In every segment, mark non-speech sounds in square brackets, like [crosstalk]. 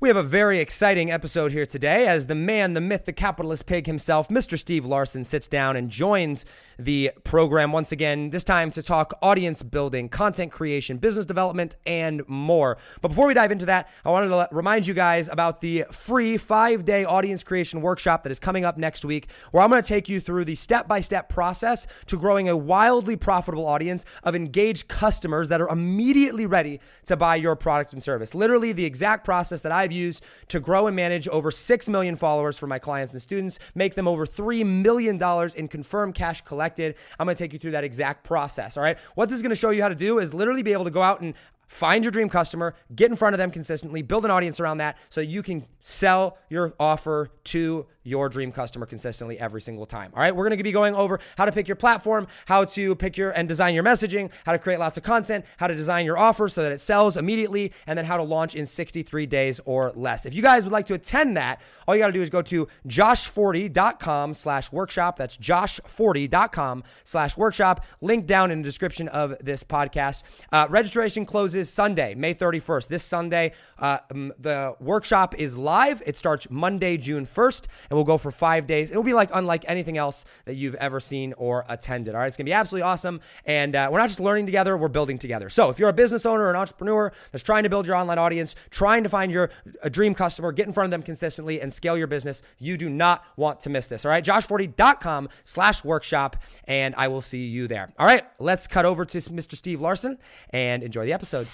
We have a very exciting episode here today as the man, the myth, the capitalist pig himself, Mr. Steve Larsen, sits down and joins the program once again, this time to talk audience building, content creation, business development, and more. But before we dive into that, I wanted to remind you guys about the free five day audience creation workshop that is coming up next week, where I'm going to take you through the step by step process to growing a wildly profitable audience of engaged customers that are immediately ready to buy your product and service. Literally, the exact process that I've used to grow and manage over 6 million followers for my clients and students, make them over $3 million in confirmed cash collected I'm to take you through that exact process. All right. What this is to show you how to do is literally be able to go out and Find your dream customer, get in front of them consistently, build an audience around that so you can sell your offer to your dream customer consistently every single time. All right, we're gonna be going over how to pick your platform, how to pick your and design your messaging, how to create lots of content, how to design your offer so that it sells immediately, and then how to launch in 63 days or less. If you guys would like to attend that, all you gotta do is go to joshforti.com slash workshop. That's joshforti.com slash workshop. Link down in the description of this podcast. Uh, registration closes Sunday, May 31st. This Sunday, uh, the workshop is live. It starts Monday, June 1st, and we'll go for five days. It will be like unlike anything else that you've ever seen or attended. All right, it's gonna be absolutely awesome. And uh, we're not just learning together, we're building together. So if you're a business owner or an entrepreneur that's trying to build your online audience, trying to find your a dream customer, get in front of them consistently, and scale your business, you do not want to miss this. All right, joshforti.com slash workshop, and I will see you there. All right, let's cut over to Mr. Steve Larsen and enjoy the episode.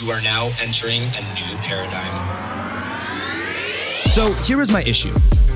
You are now entering a new paradigm. So here is my issue.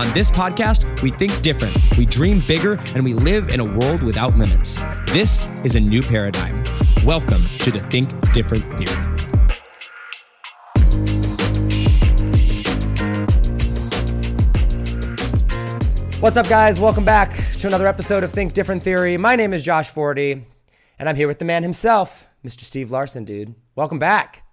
On this podcast, we think different, we dream bigger, and we live in a world without limits. This is a new paradigm. Welcome to the Think Different Theory. What's up, guys? Welcome back to another episode of Think Different Theory. My name is Josh Forti, and I'm here with the man himself, Mr. Steve Larsen, dude. Welcome back.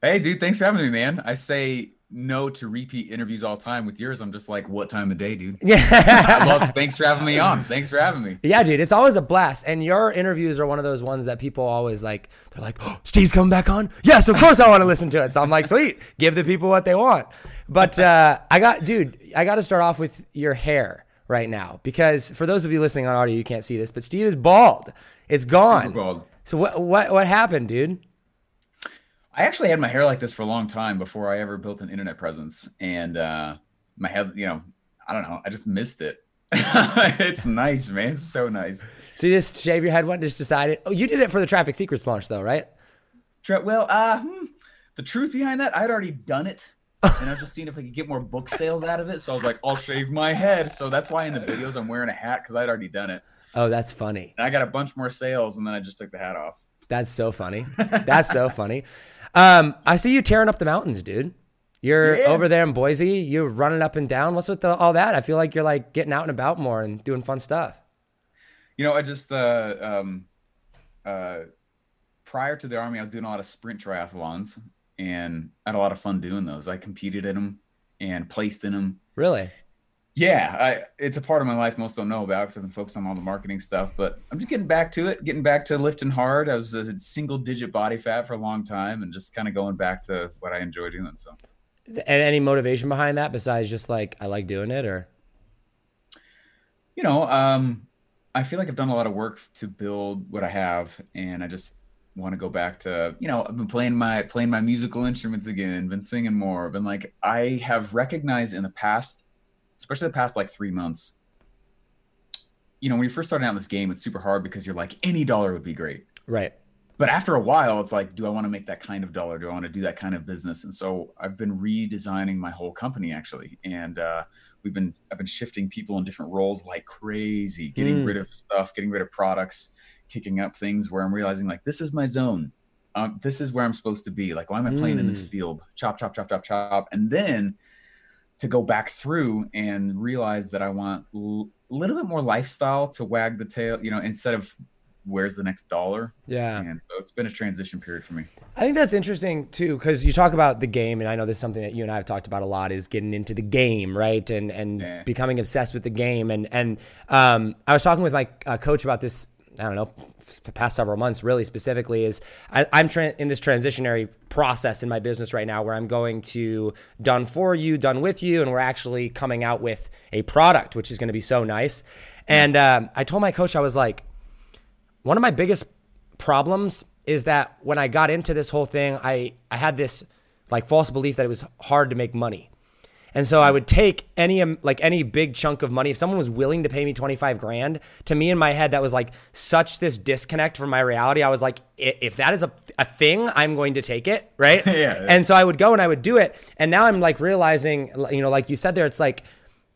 Hey, dude, thanks for having me, man. I say no to repeat interviews all the time. With yours, I'm just like, what time of day, dude? [laughs] Yeah. [laughs] love, thanks for having me on. Thanks for having me. Yeah, dude, it's always a blast. And your interviews are one of those ones that people always like, they're like, oh, Steve's coming back on? Yes, of course I want to listen to it. So I'm like, sweet, give the people what they want. But uh, I got, dude, I got to start off with your hair right now because for those of you listening on audio, you can't see this, but Steve is bald. It's gone. Super bald. So what what what happened, dude? I actually had my hair like this for a long time before I ever built an internet presence, and uh, my head, you know, I don't know, I just missed it. [laughs] it's nice, man. It's so nice. So you just shave your head one, just decided. Oh, you did it for the Traffic Secrets launch, though, right? Well, uh, hmm, the truth behind that, I'd already done it and I was just seeing if I could get more book sales out of it. So I was like, I'll shave my head. So that's why in the videos I'm wearing a hat because I'd already done it. Oh, that's funny. And I got a bunch more sales, and then I just took the hat off. That's so funny. [laughs] That's so funny. Um, I see you tearing up the mountains, dude. You're yeah. over there in Boise. You're running up and down. What's with the, all that? I feel like you're like getting out and about more and doing fun stuff. You know, I just uh, um, uh, prior to the army, I was doing a lot of sprint triathlons, and I had a lot of fun doing those. I competed in them and placed in them. Really? Yeah, I, it's a part of my life most don't know about because I've been focused on all the marketing stuff. But I'm just getting back to it, getting back to lifting hard. I was a single digit body fat for a long time, and just kind of going back to what I enjoy doing. So, and any motivation behind that besides just like I like doing it, or you know, um, I feel like I've done a lot of work to build what I have, and I just want to go back to you know i've been playing my playing my musical instruments again been singing more been like i have recognized in the past especially the past like three months you know when you're first starting out in this game it's super hard because you're like any dollar would be great right but after a while it's like do i want to make that kind of dollar do i want to do that kind of business and so i've been redesigning my whole company actually and uh, we've been i've been shifting people in different roles like crazy getting mm. rid of stuff getting rid of products kicking up things where I'm realizing like this is my zone. um, this is where I'm supposed to be. Like, why am I playing in this Mm. field? Chop, chop, chop, chop, chop. And then to go back through and realize that I want a little bit more lifestyle to wag the tail, you know, instead of where's the next dollar. Yeah. And so it's been a transition period for me. I think that's interesting too, because you talk about the game, and I know this is something that you and I have talked about a lot is getting into the game, right, and and Yeah. becoming obsessed with the game. And and um, I was talking with my uh, coach about this. I don't know, past several months, really specifically, is I, I'm tra- in this transitionary process in my business right now where I'm going to done for you, done with you, and we're actually coming out with a product, which is going to be so nice. And um, I told my coach, I was like, one of my biggest problems is that when I got into this whole thing, I, I had this like false belief that it was hard to make money. And so I would take any um, like any big chunk of money. If someone was willing to pay me 25 grand to me in my head that was like such this disconnect from my reality. I was like if that is a, a thing I'm going to take it right? [laughs] Yeah. and so I would go and I would do it. And now I'm like realizing you know like you said there it's like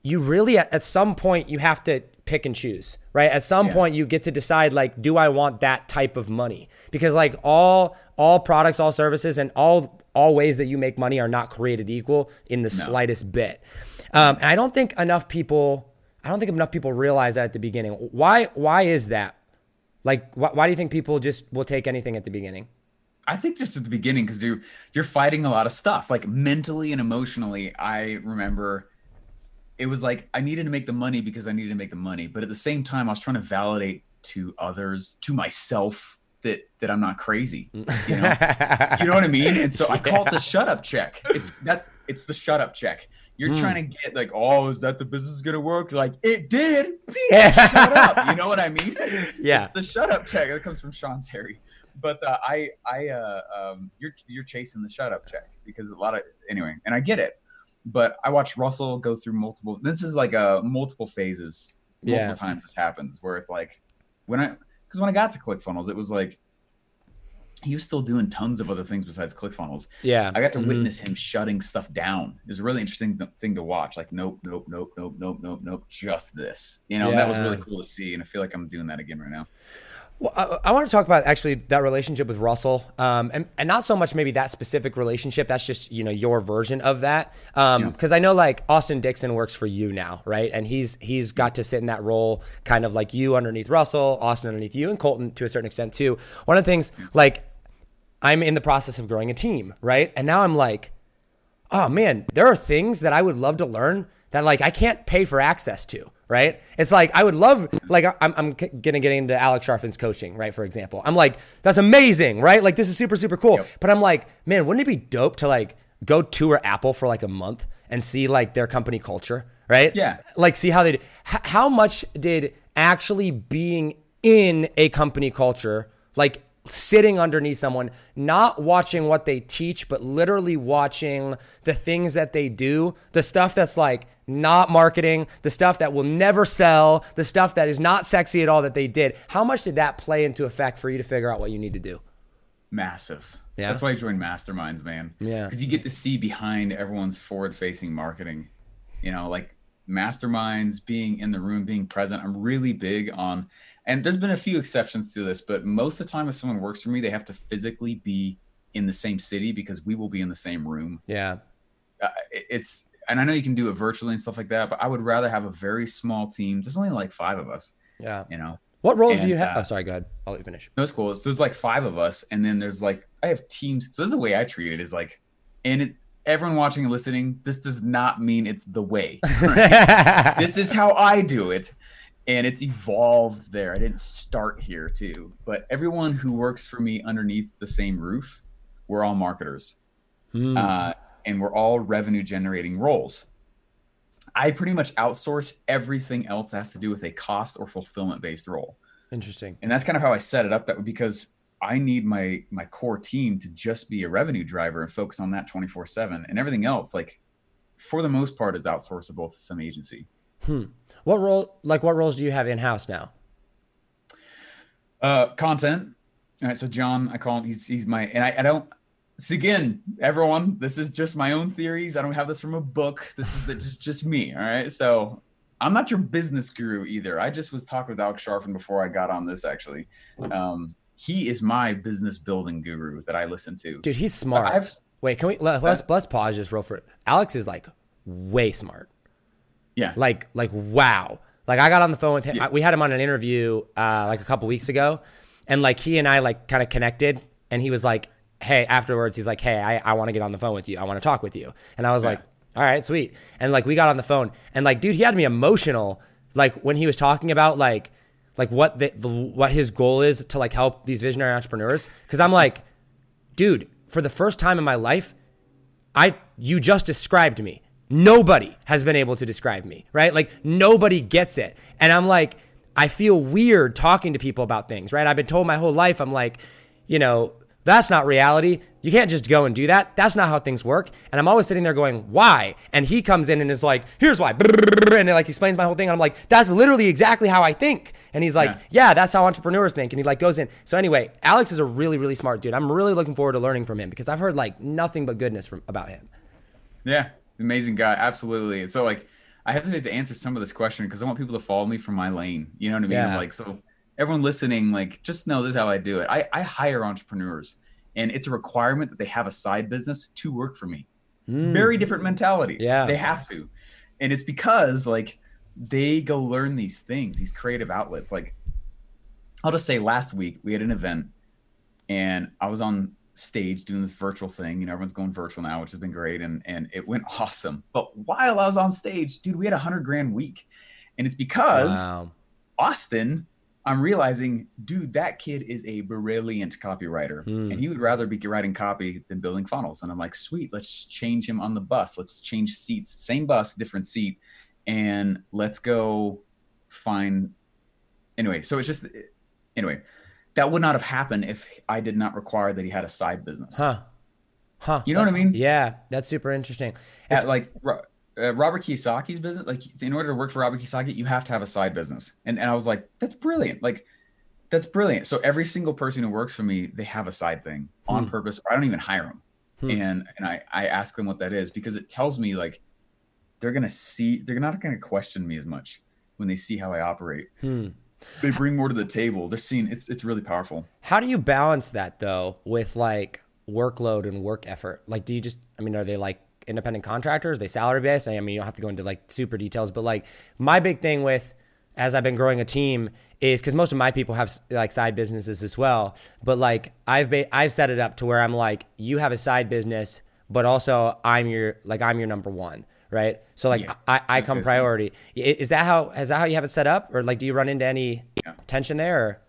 you really at, at some point you have to pick and choose right? At some Yeah. point you get to decide like do i want that type of money? Because like all all products all services and all all ways that you make money are not created equal in the slightest bit. Um, and i don't think enough people i don't think enough people realize that at the beginning. Why why is that? Like why, why do you think people just will take anything at the beginning? I think just at the beginning because you're you're fighting a lot of stuff, like mentally and emotionally. I remember it was like I needed to make the money because I needed to make the money, but at the same time, I was trying to validate to others, to myself, that that I'm not crazy. You know, you know what I mean? And so I [laughs] call it the shut up check. It's that's it's the shut up check. You're Hmm. trying to get like, oh, is that the business is gonna work? Like it did. [laughs] Yeah. shut up. You know what I mean? Yeah. It's the shut up check that comes from Sean Terry. But uh, I, I, uh, um, you're you're chasing the shut up check because a lot of anyway, and I get it. But I watched Russell go through multiple. This is like a multiple phases. Multiple Yeah. times this happens where it's like when I because when I got to ClickFunnels, it was like he was still doing tons of other things besides ClickFunnels. yeah I got to Mhm. witness him shutting stuff down. It was a really interesting th- thing to watch. Like, nope, nope, nope, nope, nope, nope, nope, just this. You know, and that was really cool to see. And I feel like I'm doing that again right now. Well, I, I want to talk about actually that relationship with Russell, um, and and not so much maybe that specific relationship. That's just you know your version of that. Because I know like Austin Dixon works for you now, right? And he's he's got to sit in that role, kind of like you underneath Russell, Austin underneath you, and Colton to a certain extent too. One of the things like I'm in the process of growing a team, right? And now I'm like, oh man, there are things that I would love to learn that like I can't pay for access to, right? It's like I would love, like I'm, I'm gonna get into Alex Charfen's coaching, right? For example, I'm like, that's amazing, right? Like this is super, super cool. Yep. But I'm like, man, wouldn't it be dope to like go tour Apple for like a month and see like their company culture, right? Yeah. Like see how they, how much did actually being in a company culture, like sitting underneath someone, not watching what they teach, but literally watching the things that they do, the stuff that's like not marketing, the stuff that will never sell, the stuff that is not sexy at all that they did. How much did that play into effect for you to figure out what you need to do? Massive. Yeah? That's why I joined masterminds, man. Yeah. Because you get to see behind everyone's forward facing marketing. You know, like masterminds, being in the room, being present. I'm really big on, and there's been a few exceptions to this, but most of the time, if someone works for me, they have to physically be in the same city because we will be in the same room. Yeah. uh, it's and I know you can do it virtually and stuff like that, but I would rather have a very small team. There's only like five of us, Yeah. you know. What roles do you have? uh, oh, sorry. Go ahead. I'll let you finish. No, it's cool. So there's like five of us, and then there's like I have teams. So this is the way I treat it. Is like, and it, everyone watching and listening, this does not mean it's the way. [laughs] this is how I do it, and it's evolved there. I didn't start here too, but everyone who works for me underneath the same roof, we're all marketers, Hmm. uh, and we're all revenue generating roles. I pretty much outsource everything else that has to do with a cost or fulfillment based role Interesting. and that's kind of how I set it up. That because I need my my core team to just be a revenue driver and focus on that twenty four seven, and everything else, like for the most part, is outsourceable to some agency. What role, like what roles do you have in house now? Uh, content. All right, so John, I call him. He's he's my and I, I don't. So again, everyone, this is just my own theories. I don't have this from a book. This is the, [laughs] just, just me. All right, so I'm not your business guru either. I just was talking with Alex Charfen before I got on this actually. Um, he is my business building guru that I listen to. Dude, he's smart. I've- Wait, can we let, let's let's pause just real for Alex is like way smart. Yeah. Like like wow. Like I got on the phone with him. I- we had him on an interview uh, like a couple weeks ago, and like he and I like kind of connected, and he was like, "Hey," afterwards he's like, "Hey, I, I want to get on the phone with you. I want to talk with you." And I was like, "All right, sweet." And like we got on the phone, and like dude, he had me emotional. Like when he was talking about like like what the, the what his goal is to like help these visionary entrepreneurs, because I'm like, dude, for the first time in my life, I you just described me. Nobody has been able to describe me, right? Like nobody gets it. And I'm like I feel weird talking to people about things, right? I've been told my whole life I'm like, you know, that's not reality. You can't just go and do that. That's not how things work. And I'm always sitting there going, why? And he comes in and is like, here's why. And it like explains my whole thing. And I'm like, that's literally exactly how I think. And he's like, Yeah. yeah, that's how entrepreneurs think. And he like goes in. So anyway, Alex is a really, really smart dude. I'm really looking forward to learning from him because I've heard like nothing but goodness from about him. Yeah, amazing guy, absolutely. And so like I hesitate to answer some of this question because I want people to follow me from my lane. You know what I mean? Yeah. like, so everyone listening, like, just know this is how I do it. I, I hire entrepreneurs, and it's a requirement that they have a side business to work for me. Hmm. Very different mentality. Yeah. they have to, and it's because like they go learn these things, these creative outlets. Like, I'll just say, last week we had an event, and I was on stage doing this virtual thing. You know, everyone's going virtual now, which has been great, and and it went [laughs] awesome. But while I was on stage, dude, we had a hundred grand week, and it's because Wow. Austin, I'm realizing, dude, that kid is a brilliant copywriter, Hmm. and he would rather be writing copy than building funnels. And I'm like, sweet, let's change him on the bus. Let's change seats, same bus, different seat, and let's go find. Anyway, so it's just anyway. That would not have happened if I did not require that he had a side business. Huh. Huh. You know what I mean? Yeah, that's super interesting. At, It's like uh, Robert Kiyosaki's business, like in order to work for Robert Kiyosaki, you have to have a side business. And and I was like, that's brilliant. Like that's brilliant. So every single person who works for me, they have a side thing on Hmm. purpose. Or I don't even hire them. Hmm. And and I I ask them what that is because it tells me like they're gonna see they're not gonna question me as much when they see how I operate. Hmm. They bring more to the table. They're seeing it's it's really powerful. How do you balance that though with like workload and work effort? Like, do you just, I mean, are they like independent contractors? they salary based? I mean, you don't have to go into like super details, but like my big thing with, as I've been growing a team is because most of my people have like side businesses as well. But like I've ba- I've set it up to where I'm like, you have a side business, but also I'm your like I'm your number one, right? So like Yeah, I, I come see, I see. priority. Is that how is that how you have it set up, or like do you run into any Yeah. tension there? Or?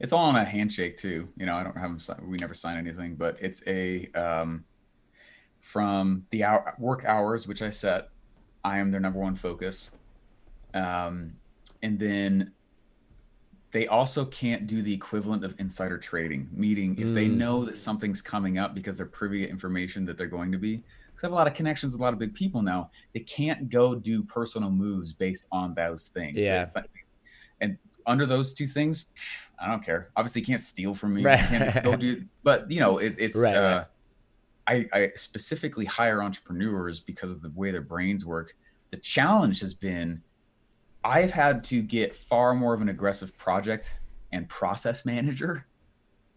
it's all on a handshake too. You know, I don't have them. Sign, we never sign anything, but it's a um, from the hour, work hours which I set. I am their number one focus, um, and then they also can't do the equivalent of insider trading. Meaning, if they Mm. know that something's coming up because they're privy to information that they're going to be. Because I have a lot of connections with a lot of big people now. They can't go do personal moves based on those things. Yeah. Not- and under those two things, I don't care. Obviously, you can't steal from me. You Right. can't go do, [laughs] but you know, it, it's. Right, right. uh, I, I specifically hire entrepreneurs because of the way their brains work. The challenge has been, I've had to get far more of an aggressive project and process manager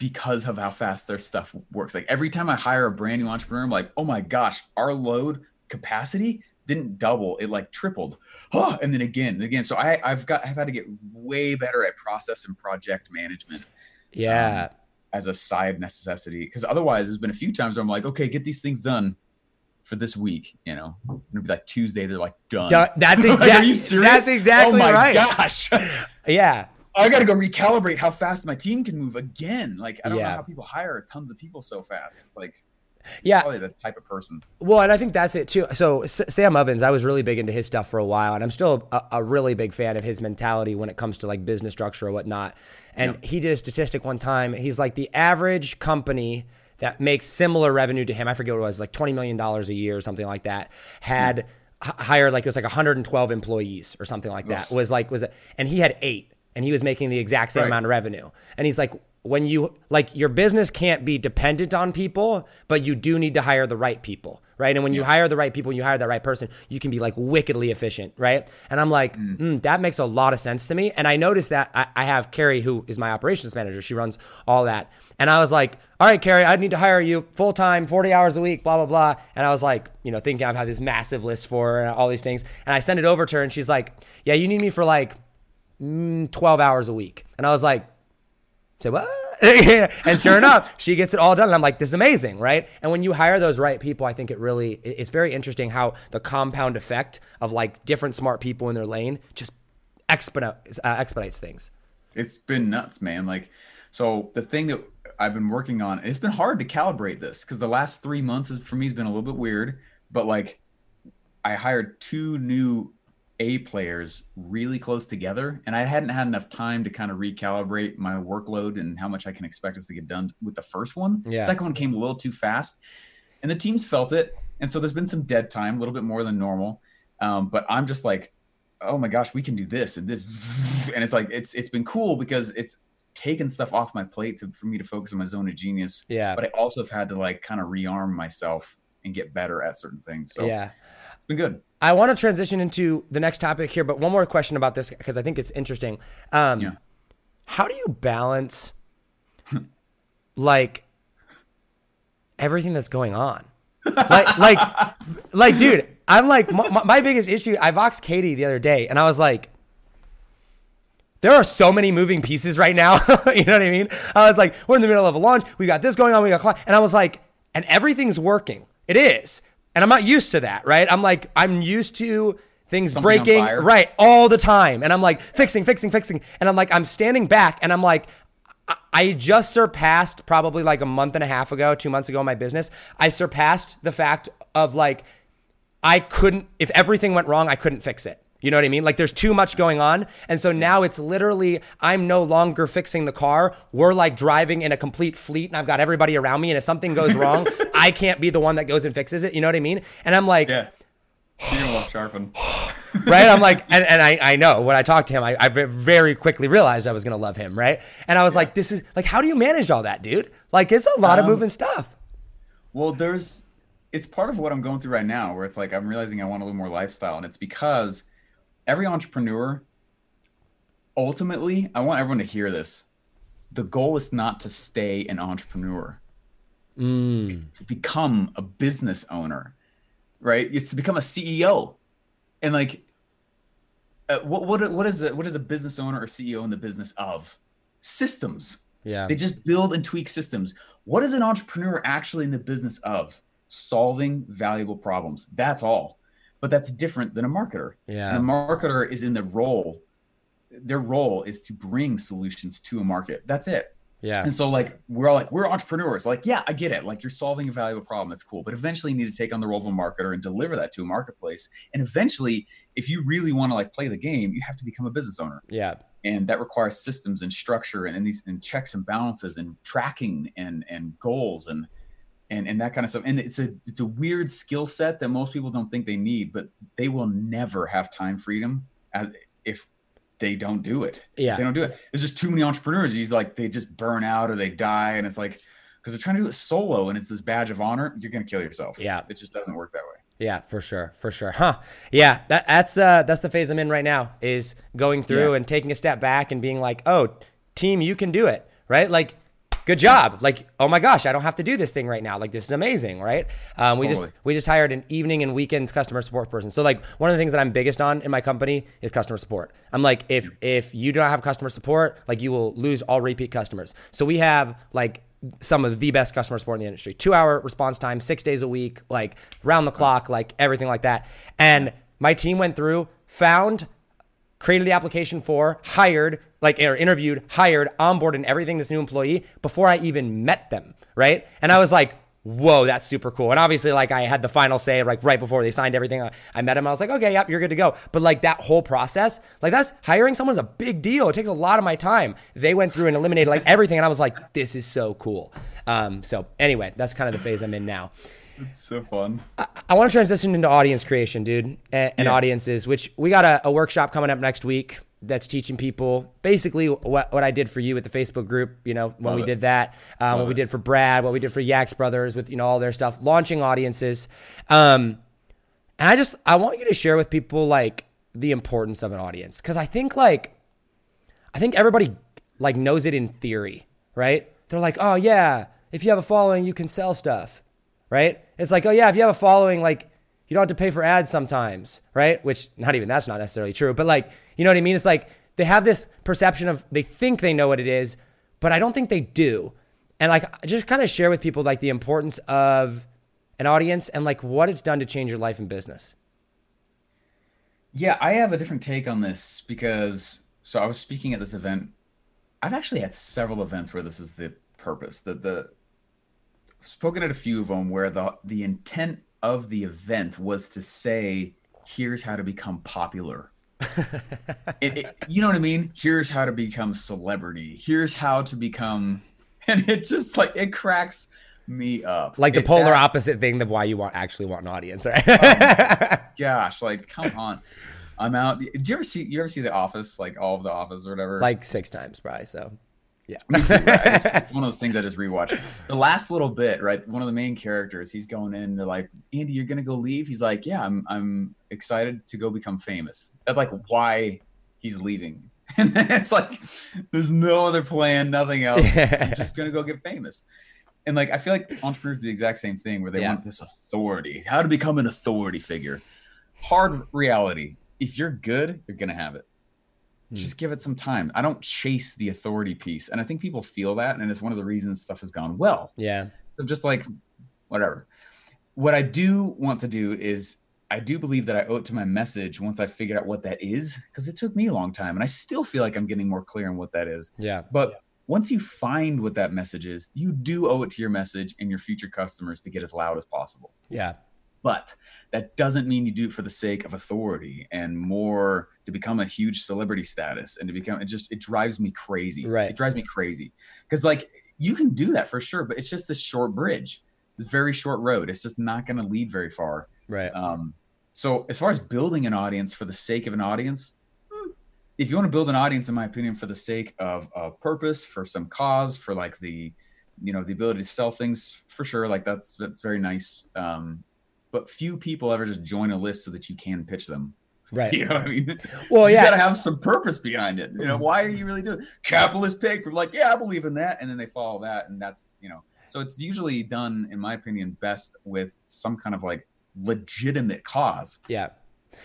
because of how fast their stuff works. Like every time I hire a brand new entrepreneur, I'm like, oh my gosh, our load capacity didn't double, it like tripled. Oh, [sighs] and then again and again. So I, I've got I've had to get way better at process and project management Yeah. Um, as a side necessity. Because otherwise, there's been a few times where I'm like, okay, get these things done for this week. You know, and it'll be like Tuesday, they're like done. Duh, that's [laughs] Like, exactly Are you serious? That's exactly oh my right. Gosh. [laughs] Yeah. I got to go recalibrate how fast my team can move again. Like, I don't Yeah. know how people hire tons of people so fast. It's like, Yeah. probably the type of person. Well, and I think that's it too. So S- Sam Ovens, I was really big into his stuff for a while, and I'm still a, a really big fan of his mentality when it comes to like business structure or whatnot. And he did a statistic one time. He's like the average company that makes similar revenue to him. I forget what it was, like twenty million dollars a year or something like that. Had hmm. h- hired like it was like 112 employees or something like that. Was like was it, and he had eight. And he was making the exact same Right. amount of revenue. And he's like, when you like your business can't be dependent on people, but you do need to hire the right people, right? And when you hire the right people, and you hire the right person, you can be like wickedly efficient, right? And I'm like, mm, that makes a lot of sense to me. And I noticed that I, I have Carrie, who is my operations manager. She runs all that. And I was like, all right, Carrie, I need to hire you full time, 40 hours a week, blah, blah, blah. And I was like, you know, thinking I've had this massive list for her and all these things. And I sent it over to her and she's like, yeah, you need me for like mm, 12 hours a week. And I was like, say what? [laughs] and sure enough, [laughs] she gets it all done. And I'm like, this is amazing, right? And when you hire those right people, I think it really it's very interesting how the compound effect of like different smart people in their lane just expedite, uh, expedites things. it's been nuts, man. Like, so the thing that I've been working on, it's been hard to calibrate this because the last three months is, for me has been a little bit weird. But like, I hired two new A players really close together, and I hadn't had enough time to kind of recalibrate my workload and how much I can expect us to get done with the first one. Yeah. Second one came a little too fast, and the teams felt it. And so there's been some dead time, a little bit more than normal. Um, but I'm just like, oh my gosh, we can do this and this, [laughs] and it's like it's it's been cool because it's taken stuff off my plate to, for me to focus on my zone of genius. Yeah. But I also have had to like kind of rearm myself and get better at certain things. So yeah. it's been good. I want to transition into the next topic here, but one more question about this because I think it's interesting. Um, Yeah. How do you balance like everything that's going on? like, [laughs] like, like, dude, I'm like, my, my- biggest issue. I boxed Katie the other day, and I was like, there are so many moving pieces right now. [laughs] you know what I mean? I was like, we're in the middle of a launch. We got this going on. We got, and I was like, and everything's working. It is, and I'm not used to that, right? I'm like, I'm used to things Something breaking, right, all the time, and I'm like fixing, fixing, fixing, and I'm like, I'm standing back, and I'm like. I- I just surpassed probably like a month and a half ago, two months ago in my business. I surpassed the fact of like, I couldn't, if everything went wrong, I couldn't fix it. You know what I mean? Like there's too much going on. And so now it's literally, I'm no longer fixing the car. We're like driving in a complete fleet and I've got everybody around me. And if something goes wrong, [laughs] I can't be the one that goes and fixes it. You know what I mean? And I'm like, Yeah. You're gonna love Charfen. [sighs] right? I'm like, and, and I, I know when I talked to him, I, I very quickly realized I was going to love him, right? And I was like, this is like, how do you manage all that, dude? Like, it's a lot of Um, moving stuff. Well, there's it's part of what I'm going through right now where it's like I'm realizing I want a little more lifestyle and it's because every entrepreneur ultimately I want everyone to hear this. The goal is not to stay an entrepreneur. To become a business owner. Right? It's to become a CEO. And like uh, what what what is a, what is a business owner or CEO in the business of? Systems. Yeah. They just build and tweak systems. What is an entrepreneur actually in the business of? Solving valuable problems. That's all. But that's different than a marketer. Yeah. And a marketer is in the role. Their role is to bring solutions to a market. That's it. Yeah. And so like we're all like we're entrepreneurs. Like yeah, I get it. Like you're solving a valuable problem. That's cool. But eventually you need to take on the role of a marketer and deliver that to a marketplace. And eventually, if you really want to like play the game, you have to become a business owner Yeah. and that requires systems and structure and, and these and checks and balances and tracking and and goals and and and that kind of stuff and it's a it's a weird skill set that most people don't think they need but they will never have time freedom as, if they don't do it If Yeah. they don't do it there's just too many entrepreneurs he's like they just burn out or they die and it's like because they're trying to do it solo and it's this badge of honor you're gonna kill yourself Yeah. it just doesn't work that way Yeah, for sure, for sure. Huh? Yeah, that, that's uh, that's the phase I'm in right now. Is going through Yeah. and taking a step back and being like, "Oh, team, you can do it." Right? Like, good job. Like, oh my gosh, I don't have to do this thing right now. Like, this is amazing, right? Um, we just we just hired an evening and weekends customer support person. So like, one of the things that I'm biggest on in my company is customer support. I'm like, if if you don't have customer support, like you will lose all repeat customers. So we have like some of the best customer support in the industry. Two hour response time, six days a week, like round the clock, like everything like that. And my team went through, found, created the application for, hired, like or interviewed, hired, onboarded, and everything this new employee before I even met them, right? And I was like, whoa, that's super cool. And obviously, like I had the final say, like right before they signed everything. I, I met him. I was like, okay, yep, you're good to go. But like that whole process, like that's hiring someone's a big deal. It takes a lot of my time. They went through and eliminated like everything, and I was like, this is so cool. Um, so anyway, that's kind of the phase I'm in now. It's so fun I want to transition into audience creation, dude, and, and Yeah. audiences, which we got a, a workshop coming up next week. that's teaching people basically what, what I did for you with the Facebook group, you know, when Love we it. did that, um, what we did for Brad, what we did for Yaks Brothers with, you know, all their stuff, launching audiences. Um, and I just, I want you to share with people like the importance of an audience. Cause I think like, I think everybody like knows it in theory, right? They're like, oh yeah, if you have a following, you can sell stuff, right? It's like, oh yeah, if you have a following, like you don't have to pay for ads sometimes, right? Which not even that's not necessarily true, but like, you know what I mean? It's like they have this perception of they think they know what it is, but I don't think they do. And like, just kind of share with people like the importance of an audience and like what it's done to change your life and business. Yeah, I have a different take on this because so I was speaking at this event. I've actually had several events where this is the purpose. The the spoken at a few of them where the the intent of the event was to say, here's how to become popular. [laughs] it, it- you know what I mean? Here's how to become celebrity. Here's how to become, [laughs] and it just like it cracks me up. Like the It- polar that- opposite thing of why you want actually want an audience, right? Oh [laughs] gosh, like come on. I'm out. Did you ever see? You ever see The Office? Like all of The Office or whatever? like six times, probably. So, yeah. [laughs] Too, right? It's, one of those things I just rewatched. The last little bit, right? One of the main characters, he's going in. They're like, "Andy, you're gonna go leave." He's like, "Yeah, I'm. I'm excited to go become famous." That's like why he's leaving. [laughs] And it's like, there's no other plan, nothing else. [laughs] You're just gonna go get famous. And like, I feel like entrepreneurs do the exact same thing, where they Yeah. want this authority, how to become an authority figure. Hard reality: if you're good, you're gonna have it Hmm. just give it some time. I don't chase the authority piece. And I think people feel that. And it's one of the reasons stuff has gone well. yeah. I'm just like, whatever. What I do want to do is I do believe that I owe it to my message once I figured out what that is, because it took me a long time. And I still feel like I'm getting more clear on what that is. Yeah. But once you find what that message is, you do owe it to your message and your future customers to get as loud as possible. Yeah. But that doesn't mean you do it for the sake of authority and more to become a huge celebrity status and to become it just it drives me crazy. Right. It drives me crazy. Because like you can do that for sure, but it's just this short bridge, this very short road. It's just not gonna lead very far. Right. Um, so as far as building an audience for the sake of an audience, mm, if you want to build an audience, in my opinion, for the sake of a purpose, for some cause, for like the, you know, the ability to sell things, for sure, like that's that's very nice. Um, but few people ever just join a list so that you can pitch them. [laughs] Right. You know what I mean? Well, you yeah. gotta have some purpose behind it. You know, why are you really doing capitalist pig? We're like, yeah, I believe in that, and then they follow that, and that's you know. So it's usually done, in my opinion, best with some kind of like legitimate cause. Yeah.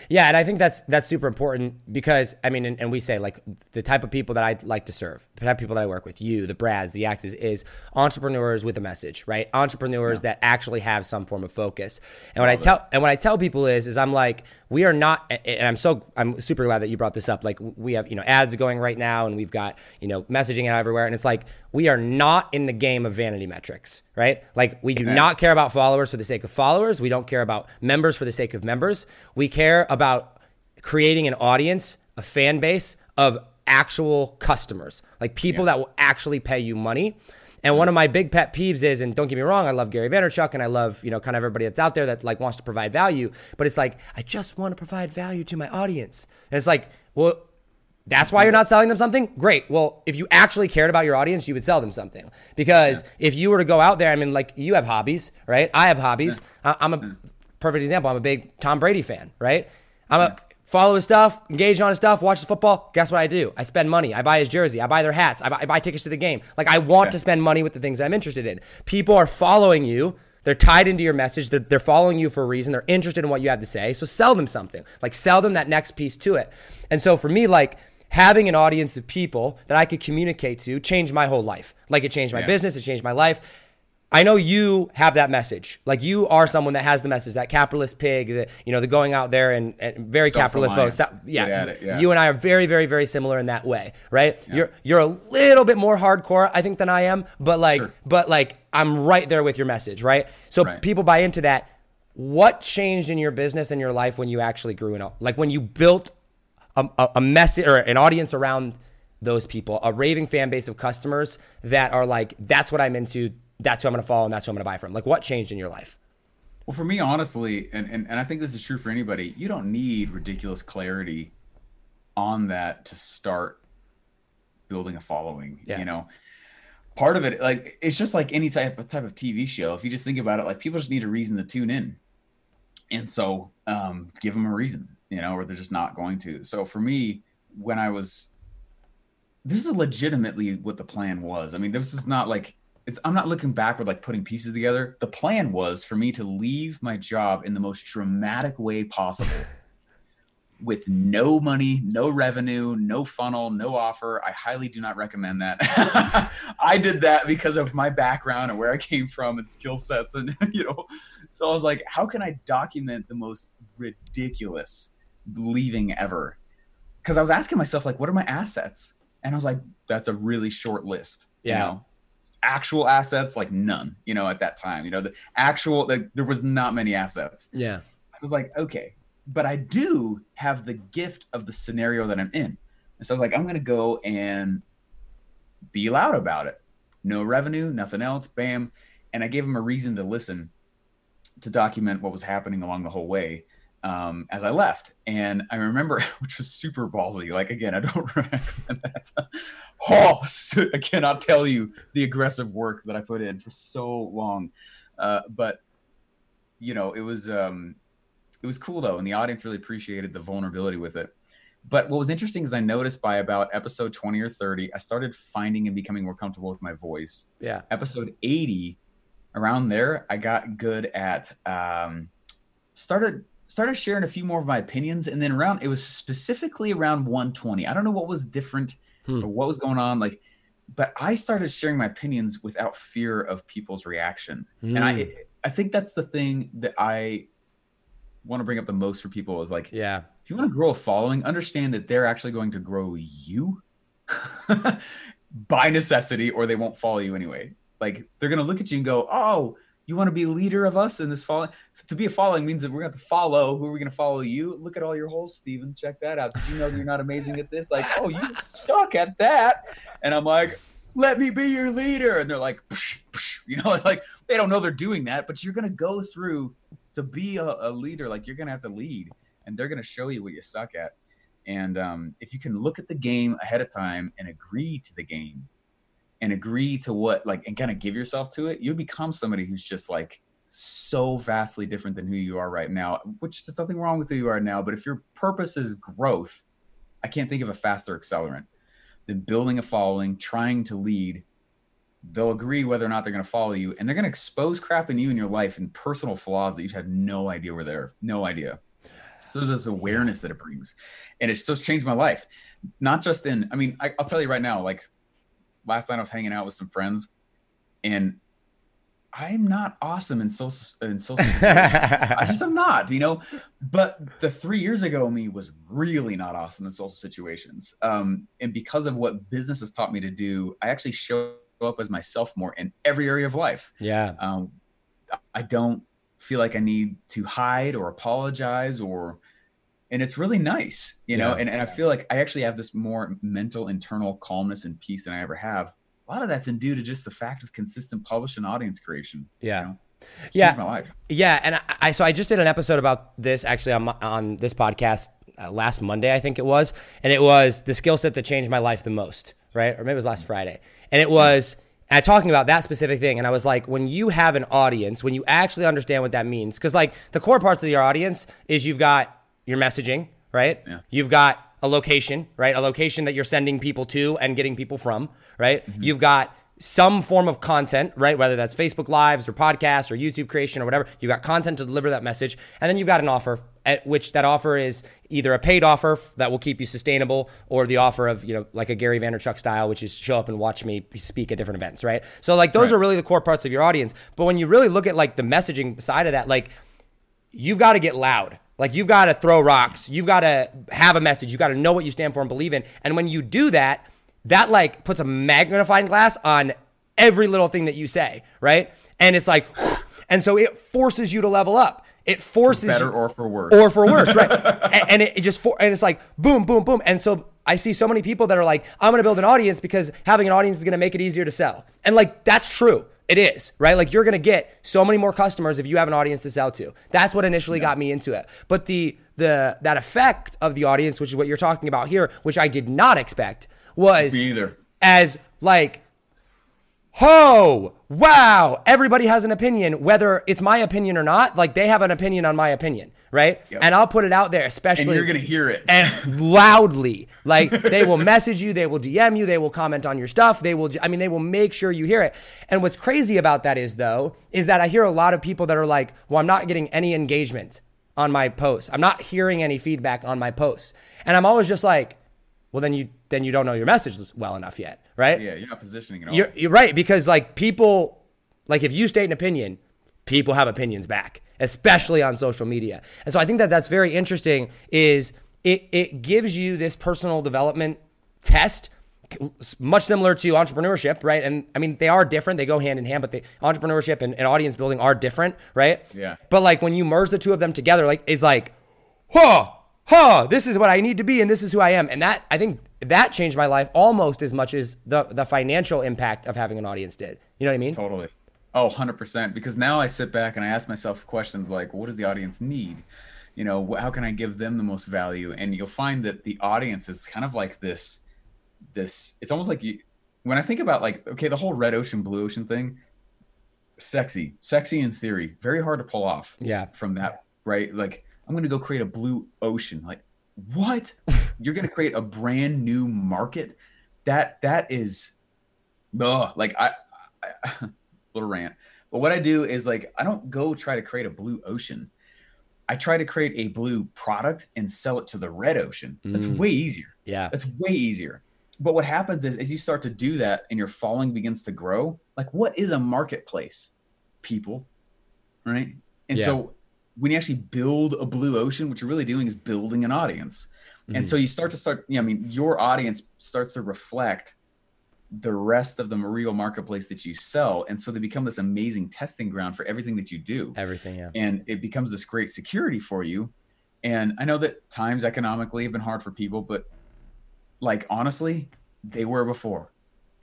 Yeah, and I think that's that's super important because I mean, and, and we say like the type of people that I like to serve, the type of people that I work with, you, the Brads, the Axes, is entrepreneurs with a message, right? Entrepreneurs that actually have some form of focus. And what I tell and what I tell people is, is I'm like, we are not, and I'm so I'm super glad that you brought this up. Like we have you know ads going right now, and we've got you know messaging out everywhere, and it's like we are not in the game of vanity metrics, right? Like we do not care about followers for the sake of followers. We don't care about members for the sake of members. We care about creating an audience, a fan base of actual customers, like people that will actually pay you money. And one of my big pet peeves is, and don't get me wrong, I love Gary Vaynerchuk and I love, you know, kind of everybody that's out there that like wants to provide value, but it's like, I just want to provide value to my audience. And it's like, well, that's why you're not selling them something? Great. Well, if you actually cared about your audience, you would sell them something. Because if you were to go out there, I mean, like you have hobbies, right? I have hobbies. I- I'm a perfect example. I'm a big Tom Brady fan, right? I'm a follow his stuff, engage on his stuff, watch the football. Guess what I do? I spend money. I buy his jersey. I buy their hats. I buy, I buy tickets to the game. Like I want to spend money with the things I'm interested in. People are following you. They're tied into your message. They're, they're following you for a reason. They're interested in what you have to say. So sell them something. Like sell them that next piece to it. And so for me, like having an audience of people that I could communicate to changed my whole life. Like it changed my Yeah. business. It changed my life. I know you have that message. Like you are someone that has the message, that capitalist pig, the, you know, the going out there and, and very capitalist vote. So- yeah, it, yeah. You and I are very, very, very similar in that way, right? You're you're a little bit more hardcore, I think, than I am, but like, Sure. but like, I'm right there with your message, right? So Right. people buy into that. What changed in your business and your life when you actually grew up? Like when you built a, a, a message or an audience around those people, a raving fan base of customers that are like, that's what I'm into, that's who I'm gonna follow, and that's who I'm gonna buy from. Like, what changed in your life? Well, for me, honestly, and, and, and I think this is true for anybody, you don't need ridiculous clarity on that to start building a following. Yeah. You know, part of it, like it's just like any type of type of TV show. If you just think about it, like people just need a reason to tune in, and so um, give them a reason, you know, or they're just not going to. So for me, when I was, this is legitimately what the plan was. I mean, this is not like it's, I'm not looking backward, like putting pieces together. The plan was for me to leave my job in the most dramatic way possible [laughs] with no money, no revenue, no funnel, no offer. I highly do not recommend that. [laughs] I did that because of my background and where I came from and skill sets. And, [laughs] you know, so I was like, how can I document the most ridiculous leaving ever? Because I was asking myself, like, what are my assets? And I was like, that's a really short list. Yeah. You know? Actual assets, like none, you know, at that time, you know, the actual, like, there was not many assets. Yeah. I was like, okay, but I do have the gift of the scenario that I'm in. And so I was like, I'm going to go and be loud about it. No revenue, nothing else, bam. And I gave him a reason to listen to document what was happening along the whole way um, as I left. And I remember, [laughs] which was super ballsy. Like, again, I don't [laughs] recommend that. oh, I cannot tell you the aggressive work that I put in for so long. Uh, but, you know, it was, um, it was cool though, and the audience really appreciated the vulnerability with it. But what was interesting is I noticed by about episode 20 or 30, I started finding and becoming more comfortable with my voice. Yeah. Episode 80, around there, I got good at um, started started sharing a few more of my opinions, and then around it was specifically around 120. I don't know what was different Hmm. or what was going on, like, but I started sharing my opinions without fear of people's reaction, and I Mm. I think that's the thing that I want to bring up the most for people is like Yeah. if you want to grow a following, understand that they're actually going to grow you [laughs] by necessity, or they won't follow you anyway. Like they're going to look at you and go, "Oh, you want to be a leader of us in this following? To be a following means that we're going to follow. Who are we going to follow? You. Look at all your holes, Steven. Check that out. Did you know you're not amazing at this? Like, oh, you suck at that. And I'm like, let me be your leader. And they're like, psh, psh, you know, [laughs] like they don't know they're doing that, but you're going to go through to be a, a leader. Like you're going to have to lead, and they're going to show you what you suck at. And um, if you can look at the game ahead of time and agree to the game and agree to what, like, and kind of give yourself to it, you'll become somebody who's just like so vastly different than who you are right now, which there's nothing wrong with who you are now. But if your purpose is growth, I can't think of a faster accelerant than building a following, trying to lead. They'll agree whether or not they're going to follow you, and they're going to expose crap in you in your life and personal flaws that you had no idea were there. No idea. So there's this awareness that it brings, and it's just changed my life. Not just in, I mean, I, I'll tell you right now. Like last night, I was hanging out with some friends, and I'm not awesome in social in social. I just am not, you know. But the three years ago me was really not awesome in social situations. Um, and because of what business has taught me to do, I actually show up as myself more in every area of life. Yeah. Um, I don't feel like I need to hide or apologize or and it's really nice, you know, Yeah. and, and I feel like I actually have this more mental internal calmness and peace than I ever have. A lot of that's in due to just the fact of consistent publish and audience creation. Yeah. know? Yeah. my life. Yeah, and I, I so I just did an episode about this actually on my, on this podcast uh, last Monday, I think it was, and it was the skill set that changed my life the most, right? Or maybe it was last Friday, and it was and talking about that specific thing, and I was like, when you have an audience, when you actually understand what that means, because like the core parts of your audience is you've got your messaging, right? Yeah. You've got a location, right? A location that you're sending people to and getting people from, right? Mm-hmm. You've got some form of content, right? Whether that's Facebook Lives or podcasts or YouTube creation or whatever. You've got content to deliver that message. And then you've got an offer, at which that offer is either a paid offer that will keep you sustainable or the offer of, you know, like a Gary Vaynerchuk style, which is show up and watch me speak at different events, right? So, like, those are really the core parts of your audience. But when you really look at like the messaging side of that, like, you've got to get loud. Like you've got to throw rocks. You've got to have a message. You've got to know what you stand for and believe in. And when you do that, that like puts a magnifying glass on every little thing that you say, right? And it's like, [sighs] and so it forces you to level up. It forces Better you, or for worse. or for worse, right? [laughs] and, and it, it just for, and it's like boom, boom, boom. And so I see so many people that are like, I'm going to build an audience because having an audience is going to make it easier to sell. And like that's true. It is, right? Like you're to get so many more customers if you have an audience to sell to. That's what initially got me into it. But the the that effect of the audience, which is what you're talking about here, which I did not expect, was either. as like ho! Wow! Everybody has an opinion whether it's my opinion or not like they have an opinion on my opinion right? Yep. and i'll put it out there And especially you're gonna hear it. and loudly. Like they will message you they will dm you they will comment on your stuff they will i mean they will make sure you hear it. And what's crazy about that is though is that i hear a lot of people that are like well i'm not getting any engagement on my posts. I'm not hearing any feedback on my posts. And i'm always just like well then you then you don't know your message well enough yet right? Yeah, you're not positioning it all. you're, you're right because like people like if you state an opinion people have opinions back especially on social media. And so i think that that's very interesting is it, it gives you this personal development test much similar to entrepreneurship right? And i mean they are different. They go hand in hand but the entrepreneurship and, and audience building are different right? Yeah. but like when you merge the two of them together like it's like huh huh this is what i need to be and this is who i am and that i think that changed my life almost as much as the the financial impact of having an audience did you know what i mean Totally. Oh, 100%. Because now I sit back and I ask myself questions like, what does the audience need? You know, how can I give them the most value? And you'll find that the audience is kind of like this, this, it's almost like you, when I think about like, okay, the whole red ocean, blue ocean thing, sexy, sexy in theory, very hard to pull off yeah from that, right? Like, I'm going to go create a blue ocean. Like, what? [laughs] You're going to create a brand new market? That, that is, ugh, like, I, I [laughs] little rant. But what I do is like I don't go try to create a blue ocean. I try to create a blue product and sell it to the red ocean. That's Mm. way easier. yeah That's way easier. But what happens is as you start to do that and your following begins to grow, like what is a marketplace? People, right? And Yeah. so when you actually build a blue ocean, what you're really doing is building an audience. And so mm-hmm. you start to start, yeah, I mean, your audience starts to reflect the rest of the real marketplace that you sell. And so they become this amazing testing ground for everything that you do. everything yeah And it becomes this great security for you. And I know that times economically have been hard for people, but like honestly, they were before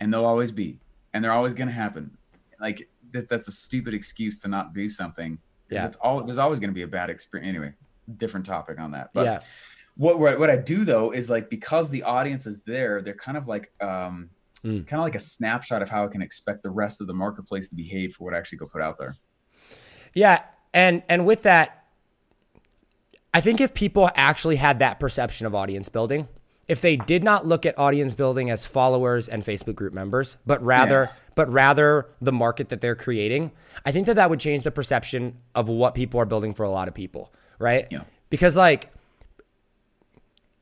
and they'll always be. And they're always going to happen. Like that, that's a stupid excuse to not do something. Yeah. It's all, there's always going to be a bad experience. Anyway, different topic on that. But yeah what, what what I do though is like because the audience is there, they're kind of like um Mm. kind of like a snapshot of how I can expect the rest of the marketplace to behave for what I actually go put out there. Yeah, and and with that, I think if people actually had that perception of audience building, if they did not look at audience building as followers and Facebook group members, but rather Yeah. But rather the market that they're creating, I think that that would change the perception of what people are building for a lot of people, right? Yeah. Because like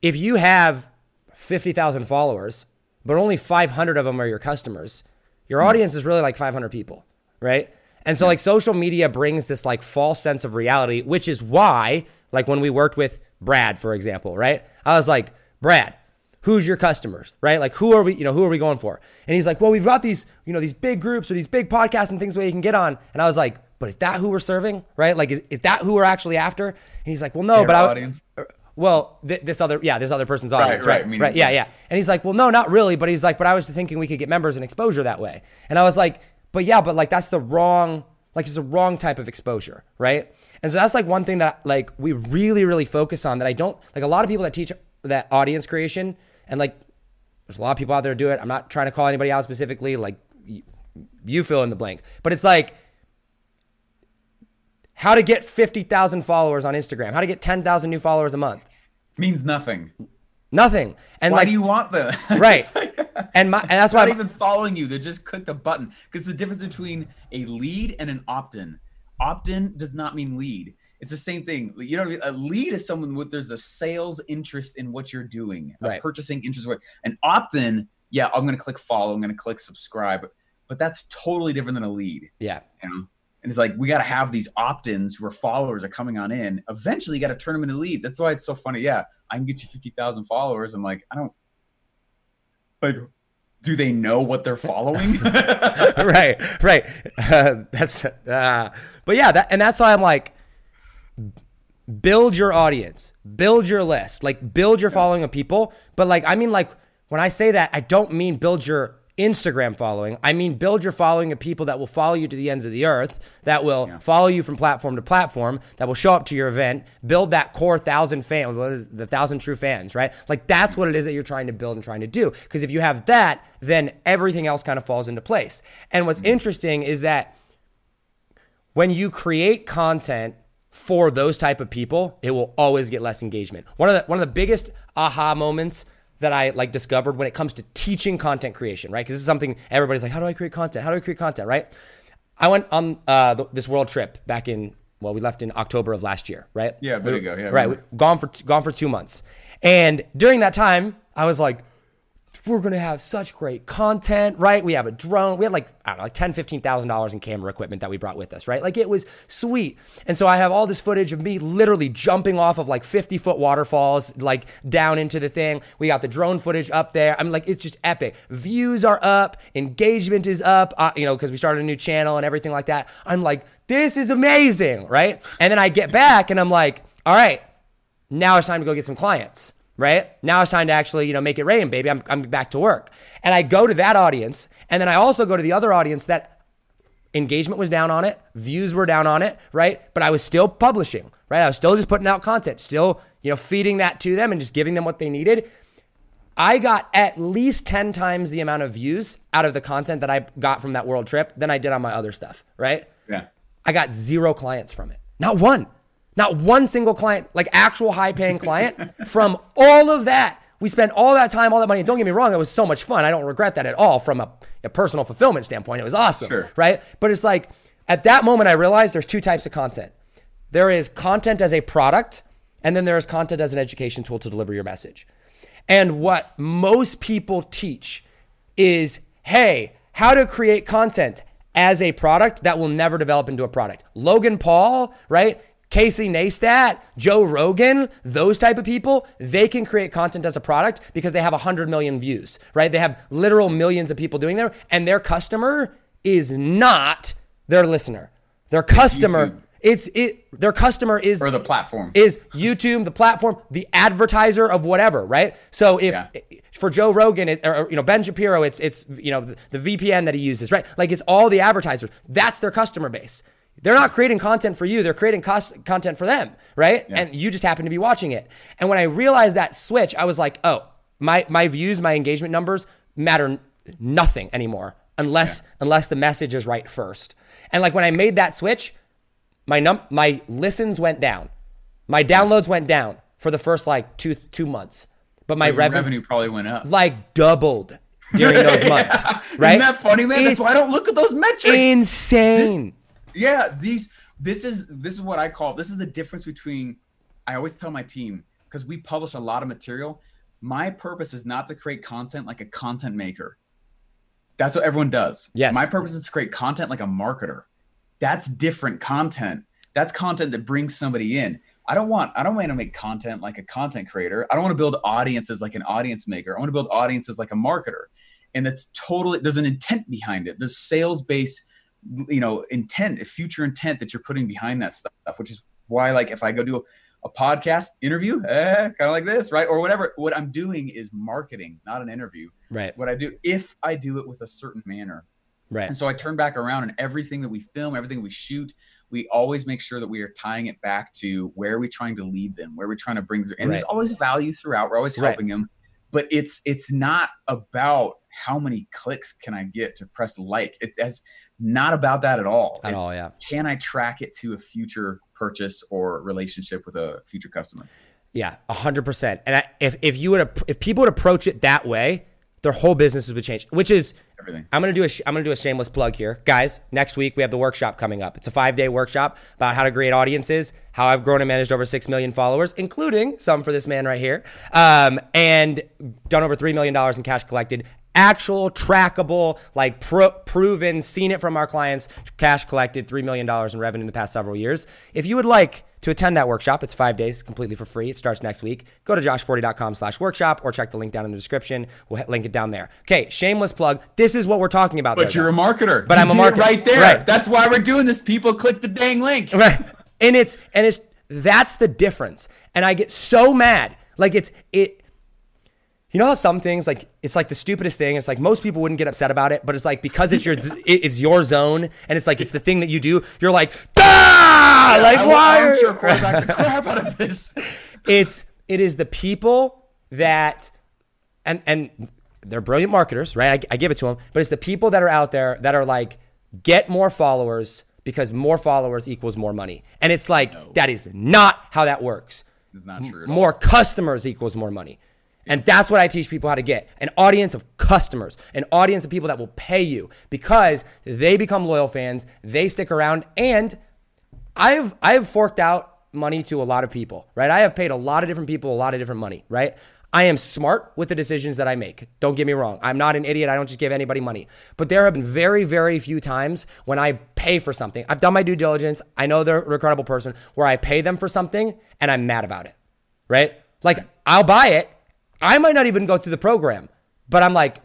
if you have 50,000 followers, but only 500 of them are your customers, your audience is really like 500 people, right? And so like social media brings this like false sense of reality, which is why like when we worked with Brad, for example, right? I was like, "Brad, who's your customers?" Right? Like who are we, you know, who are we going for? And he's like, "Well, we've got these, you know, these big groups or these big podcasts and things where you can get on." And I was like, "But is that who we're serving?" Right? Like is, is that who we're actually after? And he's like, "Well, no, Their but I audience? Uh, well, th- this other, yeah, this other person's audience, right, right? meaning- Right, yeah, yeah. And he's like, well, no, not really. But he's like, but I was thinking we could get members and exposure that way. And I was like, but yeah, but like that's the wrong, like it's the wrong type of exposure, right? And so that's like one thing that like we really, really focus on that I don't like a lot of people that teach that audience creation and like there's a lot of people out there do it. I'm not trying to call anybody out specifically. Like you, you fill in the blank, but it's like how to get 50,000 followers on Instagram, how to get 10,000 new followers a month. Means nothing. Nothing. And Why like do you want the [laughs] right. [laughs] And my and that's why not I'm- even following you. They just click the button. Because the difference between a lead and an opt-in. Opt-in does not mean lead. It's the same thing. You know, a lead is someone with there's a sales interest in what you're doing, a purchasing interest. in what- An opt-in, yeah, I'm gonna click follow, I'm gonna click subscribe, but that's totally different than a lead. yeah. You know? And it's like we got to have these opt-ins where followers are coming on in. Eventually, you got to turn them into leads. That's why it's so funny. Yeah, I can get you fifty thousand followers. I'm like, I don't like. Do they know what they're following? [laughs] [laughs] right, right. Uh, [laughs] that's uh, but yeah, that and that's why I'm like build your audience, build your list, like build your following of people, but like I mean like when I say that, I don't mean build your Instagram following. I mean, build your following of people that will follow you to the ends of the earth, that will follow you from platform to platform, that will show up to your event. Build that core thousand fan, what is the thousand true fans, right? Like that's what it is that you're trying to build and trying to do. Because if you have that, then everything else kind of falls into place. And what's mm. interesting is that when you create content for those type of people, it will always get less engagement. One of the one of the biggest aha moments that I like discovered when it comes to teaching content creation, right? Because this is something everybody's like, how do I create content? How do I create content, right? I went on uh, th- this world trip back in well, we left in October of last year, right? Yeah, there you go. Yeah, right. Gone for gone for two months, and during that time, I was like, we're gonna have such great content, right? We have a drone. We had like I don't know, like ten, fifteen thousand dollars in camera equipment that we brought with us, right? Like it was sweet. And so I have all this footage of me literally jumping off of like fifty foot waterfalls, like down into the thing. We got the drone footage up there. I'm like, it's just epic. Views are up, engagement is up, uh, you know, because we started a new channel and everything like that. I'm like, this is amazing, right? And then I get back and I'm like, all right, now it's time to go get some clients right? Now it's time to actually you know make it rain baby. I'm, I'm back to work. And i go to that audience and then i also go to the other audience that engagement was down on it views were down on it right? But i was still publishing right? I was still just putting out content still you know feeding that to them and just giving them what they needed. I got at least 10 times the amount of views out of the content that i got from that world trip than i did on my other stuff right? Yeah. I got zero clients from it. Not one. Not one single client, like actual high paying client from all of that. We spent all that time, all that money. Don't get me wrong, it was so much fun. I don't regret that at all from a, a personal fulfillment standpoint. It was awesome, Sure. right? But it's like at that moment, I realized there's two types of content there is content as a product, and then there is content as an education tool to deliver your message. And what most people teach is hey, how to create content as a product that will never develop into a product. Logan Paul, right? Casey Neistat, Joe Rogan, those type of people, they can create content as a product because they have 100 million views, right? They have literal millions of people doing there, and their customer is not their listener. Their customer, YouTube. it's it. Their customer is Or the platform. is YouTube, the platform, the advertiser of whatever, right? So if Yeah. for Joe Rogan it, or you know Ben Shapiro, it's it's you know the, the VPN that he uses, right? Like it's all the advertisers. That's their customer base. They're not creating content for you; they're creating cos- content for them, right? And you just happen to be watching it. And when I realized that switch, I was like, oh, my my views, my engagement numbers matter nothing anymore unless unless the message is right first. And like when I made that switch, my num my listens went down, my downloads went down for the first like two two months, but my revenue, revenue probably went up. like doubled during those [laughs] months. Right? Isn't that funny, man? That's why I don't look at those metrics. Insane. Yeah these this is this is what i call this is the difference between i always tell my team because we publish a lot of material my purpose is not to create content like a content maker. That's what everyone does. Yes. my purpose is to create content like a marketer. That's different content. That's content that brings somebody in. I don't want i don't want to make content like a content creator. I don't want to build audiences like an audience maker. I want to build audiences like a marketer. And that's totally there's an intent behind it. There's sales based you know intent a future intent that you're putting behind that stuff which is why like if i go do a, a podcast interview eh, kind of like this right or whatever what i'm doing is marketing not an interview Right. what i do if i do it with a certain manner Right. and so I turn back around and everything that we film, everything we shoot, we always make sure that we are tying it back to where are we trying to lead them, where are we trying to bring through. And there's always value throughout. We're always Right. helping them. But it's it's not about how many clicks can I get to press like. It's as not about that at all. At all, yeah. Can I track it to a future purchase or relationship with a future customer? Yeah, a hundred percent. And I, if if you would if people would approach it that way, their whole businesses would change. Which is Everything. I'm gonna do a sh- I'm gonna do a shameless plug here, guys. Next week we have the workshop coming up. It's a five day workshop about how to create audiences, how I've grown and managed over six million followers, including some for this man right here, um, and done over three million dollars in cash collected. Actual trackable, like pro- proven, seen it from our clients, cash collected, $3 million in revenue in the past several years. If you would like to attend that workshop, it's five days completely for free. It starts next week. Go to joshforti.com slash workshop or check the link down in the description. We'll hit- link it down there. Okay, shameless plug. This is what we're talking about. But there, you're a marketer. But You I'm a marketer. right there. Right. That's why we're doing this. People click the dang link. [laughs] right and it's and it's that's the difference and i get so mad like it's it You know how some things like it's like the stupidest thing. It's like most people wouldn't get upset about it, but it's like because it's your [laughs] it's your zone and it's like it's the thing that you do. You're like, ah, like I why? are- quarterback [laughs] the crap out of this. it's it is the people that and and they're brilliant marketers, right? I, I give it to them, but it's the people that are out there that are like get more followers because more followers equals more money, and it's like that is not how that works. It's not true. At all. More customers equals more money. And that's what I teach people how to get an audience of customers, an audience of people that will pay you because they become loyal fans, they stick around, and I've I've forked out money to a lot of people, right? I have paid a lot of different people a lot of different money, right? I am smart with the decisions that I make. Don't get me wrong. I'm not an idiot. I don't just give anybody money. But there have been very, very few times when I pay for something. I've done my due diligence. I know they're a credible person where I pay them for something and I'm mad about it, right? Like I'll buy it. I might not even go through the program, but I'm like,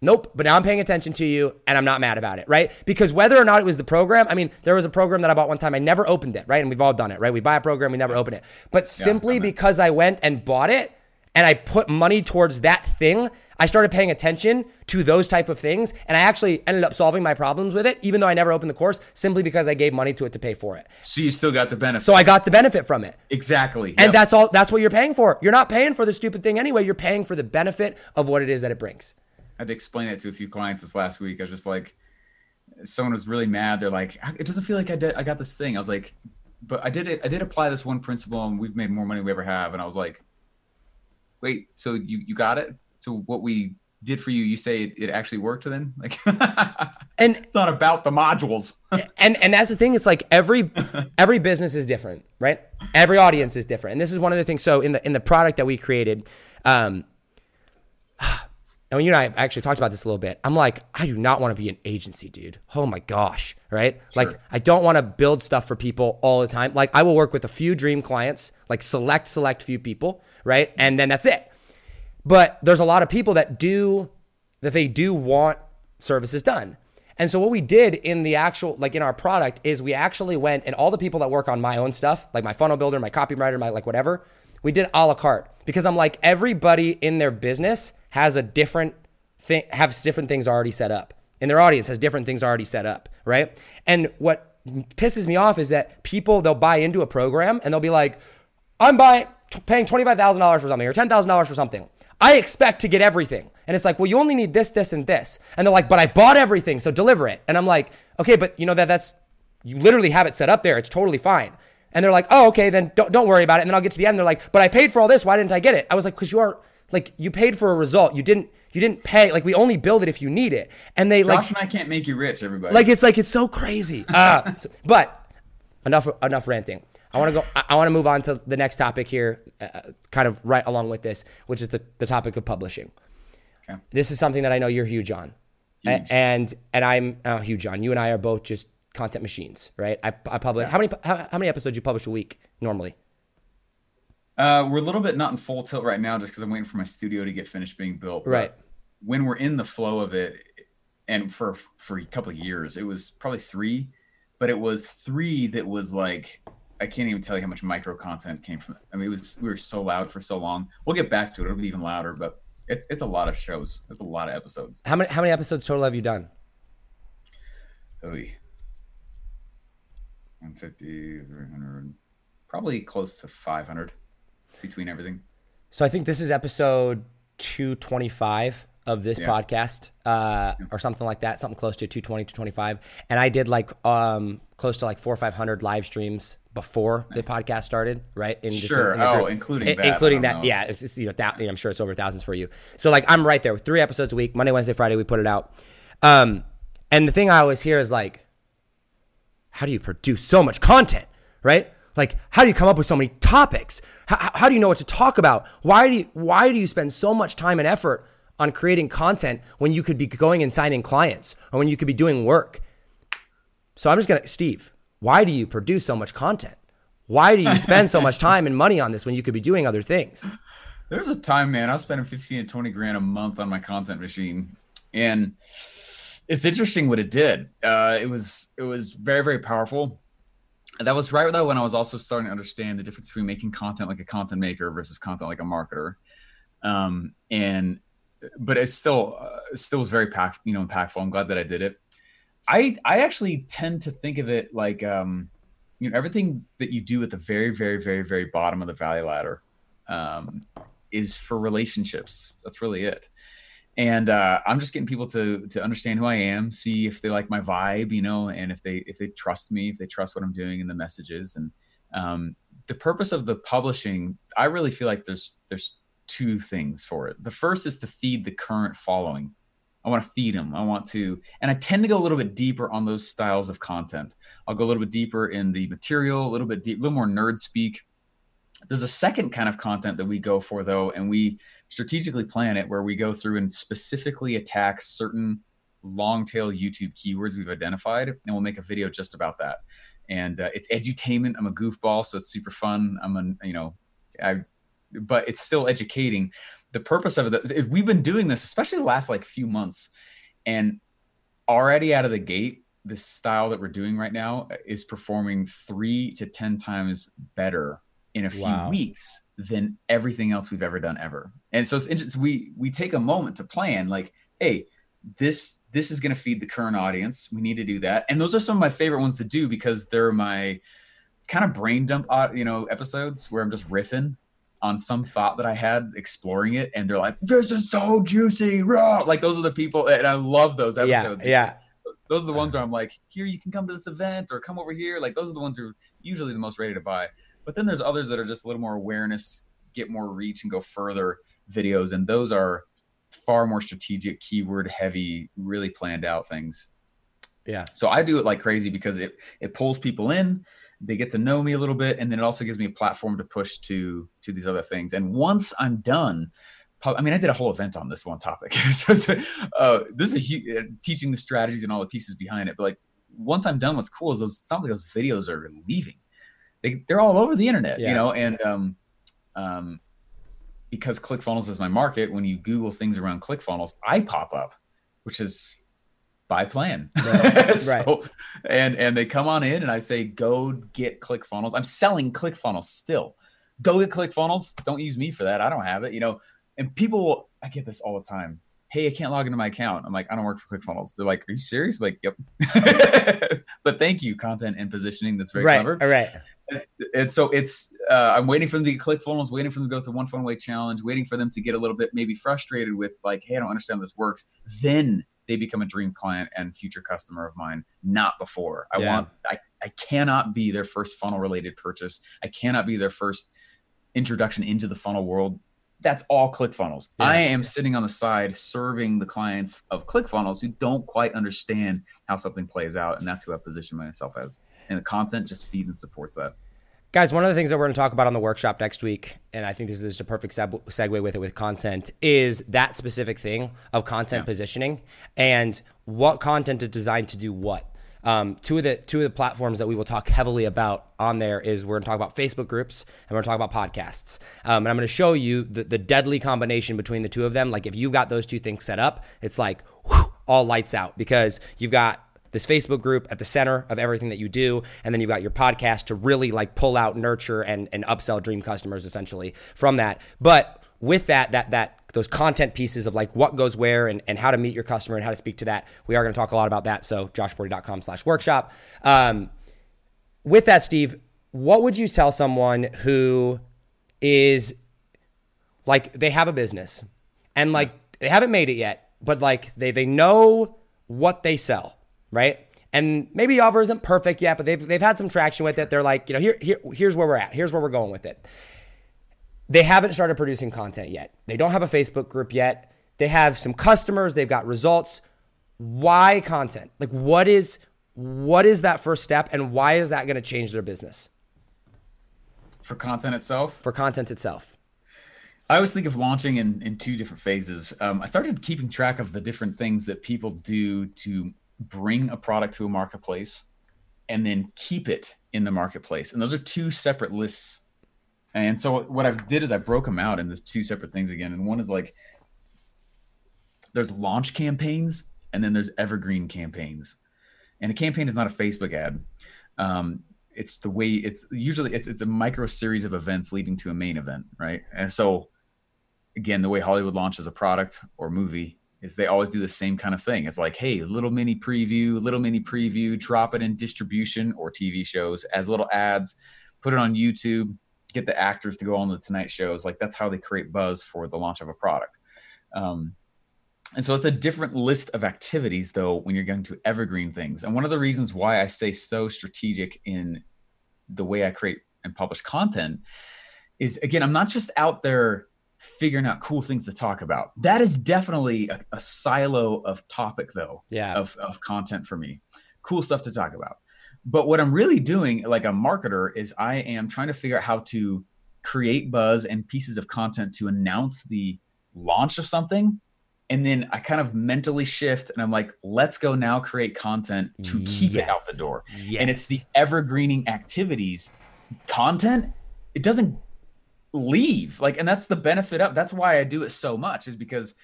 Nope, but now I'm paying attention to you and I'm not mad about it, right? Because whether or not it was the program, I mean, there was a program that I bought one time, I never opened it, right? And we've all done it, right? We buy a program, we never open it. But simply because I went and bought it and I put money towards that thing, I started paying attention to those type of things and I actually ended up solving my problems with it, even though I never opened the course, simply because I gave money to it to pay for it. So you still got the benefit. So I got the benefit from it. exactly. And Yep. that's all that's what you're paying for. You're not paying for the stupid thing anyway, you're paying for the benefit of what it is that it brings. I had to explain that to a few clients this last week. I was just like, someone was really mad. They're like, it doesn't feel like I did. I got this thing. I was like, but I did it. I did apply this one principle, and we've made more money than we ever have. And I was like, wait, so you you got it? So what we did for you, you say it, it actually worked then? Like, [laughs] And it's not about the modules. [laughs] and and that's the thing it's like every [laughs] every business is different right every audience is different and this is one of the things so in the in the product that we created um [sighs] and when you and I actually talked about this a little bit, I'm like, I do not want to be an agency, dude. Oh my gosh, right? Like, I don't want to build stuff for people all the time. Like, I will work with a few dream clients, like select, select few people, right? And then that's it. But there's a lot of people that do that they do want services done. And so what we did in the actual like in our product is we actually went and all the people that work on my own stuff, like my funnel builder, my copywriter, my like whatever, we did a la carte because I'm like everybody in their business has a different thing has different things already set up. And their audience has different things already set up, right? And what pisses me off is that people they'll buy into a program and they'll be like, I'm buying paying twenty five thousand dollars for something or ten thousand dollars for something. I expect to get everything. And it's like, well, you only need this, this, and this. And they're like, but I bought everything, so deliver it. And I'm like, okay, but you know that that's you literally have it set up there. It's totally fine. And they're like, oh, okay, then don't, don't worry about it. And then I'll get to the end. They're like, but I paid for all this. Why didn't I get it? I was like, because you are like you paid for a result. You didn't you didn't pay. Like we only build it if you need it. And they like Josh and I can't make you rich, everybody. like it's like it's so crazy. Uh, [laughs] so- but enough enough ranting. I want to go. I, want to move on to the next topic here, uh, kind of right along with this, which is the the topic of publishing. Okay. This is something that I know you're huge on, A- and and I'm uh, huge on. You and I are both just content machines, right? I, I publish how many how, how many episodes you publish a week normally? Uh, we're a little bit not in full tilt right now just because I'm waiting for my studio to get finished being built. but Right. When we're in the flow of it, and for for a couple of years, it was probably three, but it was three that was like I can't even tell you how much micro content came from it. I mean, it was we were so loud for so long. We'll get back to it. It'll be even louder, but it's it's a lot of shows. It's a lot of episodes. How many how many episodes total have you done? Oy. 150, 300, probably close to 500 between everything. So I think this is episode 225 of this Yeah. podcast, uh, or something like that, something close to 220 to 25. And I did like um, close to like four or 500 live streams before the podcast started, right? In Sure. in the Oh, including that, including that. know. Yeah, it's, it's, you know, that, I'm sure it's over thousands for you. So like I'm right there with three episodes a week, Monday, Wednesday, Friday. We put it out. Um, and the thing I always hear is like, how do you produce so much content, right? Like, how do you come up with so many topics? How, how do you know what to talk about? Why do you, why do you spend so much time and effort on creating content when you could be going and signing clients or when you could be doing work? So I'm just gonna, Steve, why do you produce so much content? Why do you spend so much [laughs] time and money on this when you could be doing other things? There's a time, man, I was spending 15 to 20 grand a month on my content machine. And it's interesting what it did. Uh, it was it was very, very powerful. And that was right though when I was also starting to understand the difference between making content like a content maker versus content like a marketer. Um, and but it still uh, still was very pack, you know, impactful. I'm glad that I did it. I I actually tend to think of it like um, you know everything that you do at the very very very very bottom of the value ladder um, is for relationships. That's really it. And uh, I'm just getting people to to understand who I am, see if they like my vibe, you know, and if they if they trust me, if they trust what I'm doing and the messages. And um, the purpose of the publishing, I really feel like there's there's two things for it. The first is to feed the current following. I want to feed them. I want to, and I tend to go a little bit deeper on those styles of content. I'll go a little bit deeper in the material, a little bit deep, a little more nerd speak. There's a second kind of content that we go for though, and we strategically plan it where we go through and specifically attack certain long tail YouTube keywords we've identified, and we'll make a video just about that. And uh, it's edutainment. I'm a goofball, so it's super fun. I'm a, you know, I but it's still educating. The purpose of it is we've been doing this, especially the last like few months, and already out of the gate, the style that we're doing right now is performing three to ten times better in a few wow. weeks than everything else we've ever done ever. And so it's interesting. We we take a moment to plan, like, hey, this this is going to feed the current audience. We need to do that. And those are some of my favorite ones to do because they're my kind of brain dump, uh, you know, episodes where I'm just riffing on some thought that I had exploring it, and they're like, "This is so juicy, raw!" Like those are the people, and I love those episodes. Yeah, yeah. Those are the ones uh-huh. where I'm like, "Here, you can come to this event, or come over here." Like those are the ones who are usually the most ready to buy. But then there's others that are just a little more awareness, get more reach, and go further videos, and those are far more strategic, keyword heavy, really planned out things. Yeah. So I do it like crazy because it it pulls people in they get to know me a little bit and then it also gives me a platform to push to to these other things and once i'm done I mean, I did a whole event on this one topic. [laughs] so, so uh, this is a, uh, teaching the strategies and all the pieces behind it. But like, once I'm done, what's cool is those some of those videos are leaving. They they're all over the internet, yeah. you know. And um, um, because ClickFunnels is my market, when you Google things around ClickFunnels, I pop up, which is by plan. Right. [laughs] so, right. And and they come on in and I say, go get ClickFunnels. I'm selling ClickFunnels still. Go get ClickFunnels. Don't use me for that. I don't have it. You know, and people will, I get this all the time. Hey, I can't log into my account. I'm like, I don't work for ClickFunnels. They're like, Are you serious? I'm like, yep. [laughs] but thank you, content and positioning. That's very right. clever. All right. And so it's uh, I'm waiting for them to get ClickFunnels, waiting for them to go through One Funnel Away Challenge, waiting for them to get a little bit maybe frustrated with like, hey, I don't understand how this works. Then they become a dream client and future customer of mine not before. I yeah. want I, I cannot be their first funnel related purchase. I cannot be their first introduction into the funnel world. That's all clickfunnels yeah. i am sitting on the side serving the clients of clickfunnels who don't quite understand how something plays out and that's who i position myself as. And the content just feeds and supports that Guys, one of the things that we're going to talk about on the workshop next week, and I think this is just a perfect segue with it with content, is that specific thing of content yeah. positioning and what content is designed to do what. Um, two of the two of the platforms that we will talk heavily about on there is we're going to talk about Facebook groups and we're going to talk about podcasts. Um, and I'm going to show you the, the deadly combination between the two of them. Like if you've got those two things set up, it's like whew, all lights out because you've got this Facebook group at the center of everything that you do. And then you've got your podcast to really like pull out, nurture, and, and upsell dream customers essentially from that. But with that, that, that, those content pieces of like what goes where and, and how to meet your customer and how to speak to that. We are going to talk a lot about that. So joshforti.com slash workshop. Um, with that, Steve, what would you tell someone who is like, they have a business and like they haven't made it yet, but like they, they know what they sell right? And maybe offer isn't perfect yet, but they've, they've had some traction with it. They're like, you know, here, here, here's where we're at. Here's where we're going with it. They haven't started producing content yet. They don't have a Facebook group yet. They have some customers. They've got results. Why content? Like, what is what is that first step, and why is that going to change their business? For content itself. For content itself. I always think of launching in, in two different phases. Um, I started keeping track of the different things that people do to bring a product to a marketplace and then keep it in the marketplace. And those are two separate lists. And so what I've did is I broke them out into two separate things again. And one is like there's launch campaigns and then there's evergreen campaigns. And a campaign is not a Facebook ad. Um, it's the way it's usually it's, it's a micro series of events leading to a main event, right? And so again, the way Hollywood launches a product or movie is they always do the same kind of thing. It's like, hey, little mini preview, little mini preview, drop it in distribution or TV shows as little ads, put it on YouTube, get the actors to go on the Tonight shows. Like that's how they create buzz for the launch of a product. Um, and so it's a different list of activities though when you're going to evergreen things. And one of the reasons why I stay so strategic in the way I create and publish content is again, I'm not just out there figuring out cool things to talk about. That is definitely a, a silo of topic though. Yeah. Of, of content for me. Cool stuff to talk about. But what I'm really doing, like a marketer, is I am trying to figure out how to create buzz and pieces of content to announce the launch of something. And then I kind of mentally shift and I'm like, let's go now create content to keep Yes. it out the door. Yes. And it's the evergreening activities content. It doesn't leave. Like, and that's the benefit of that's why I do it so much, is because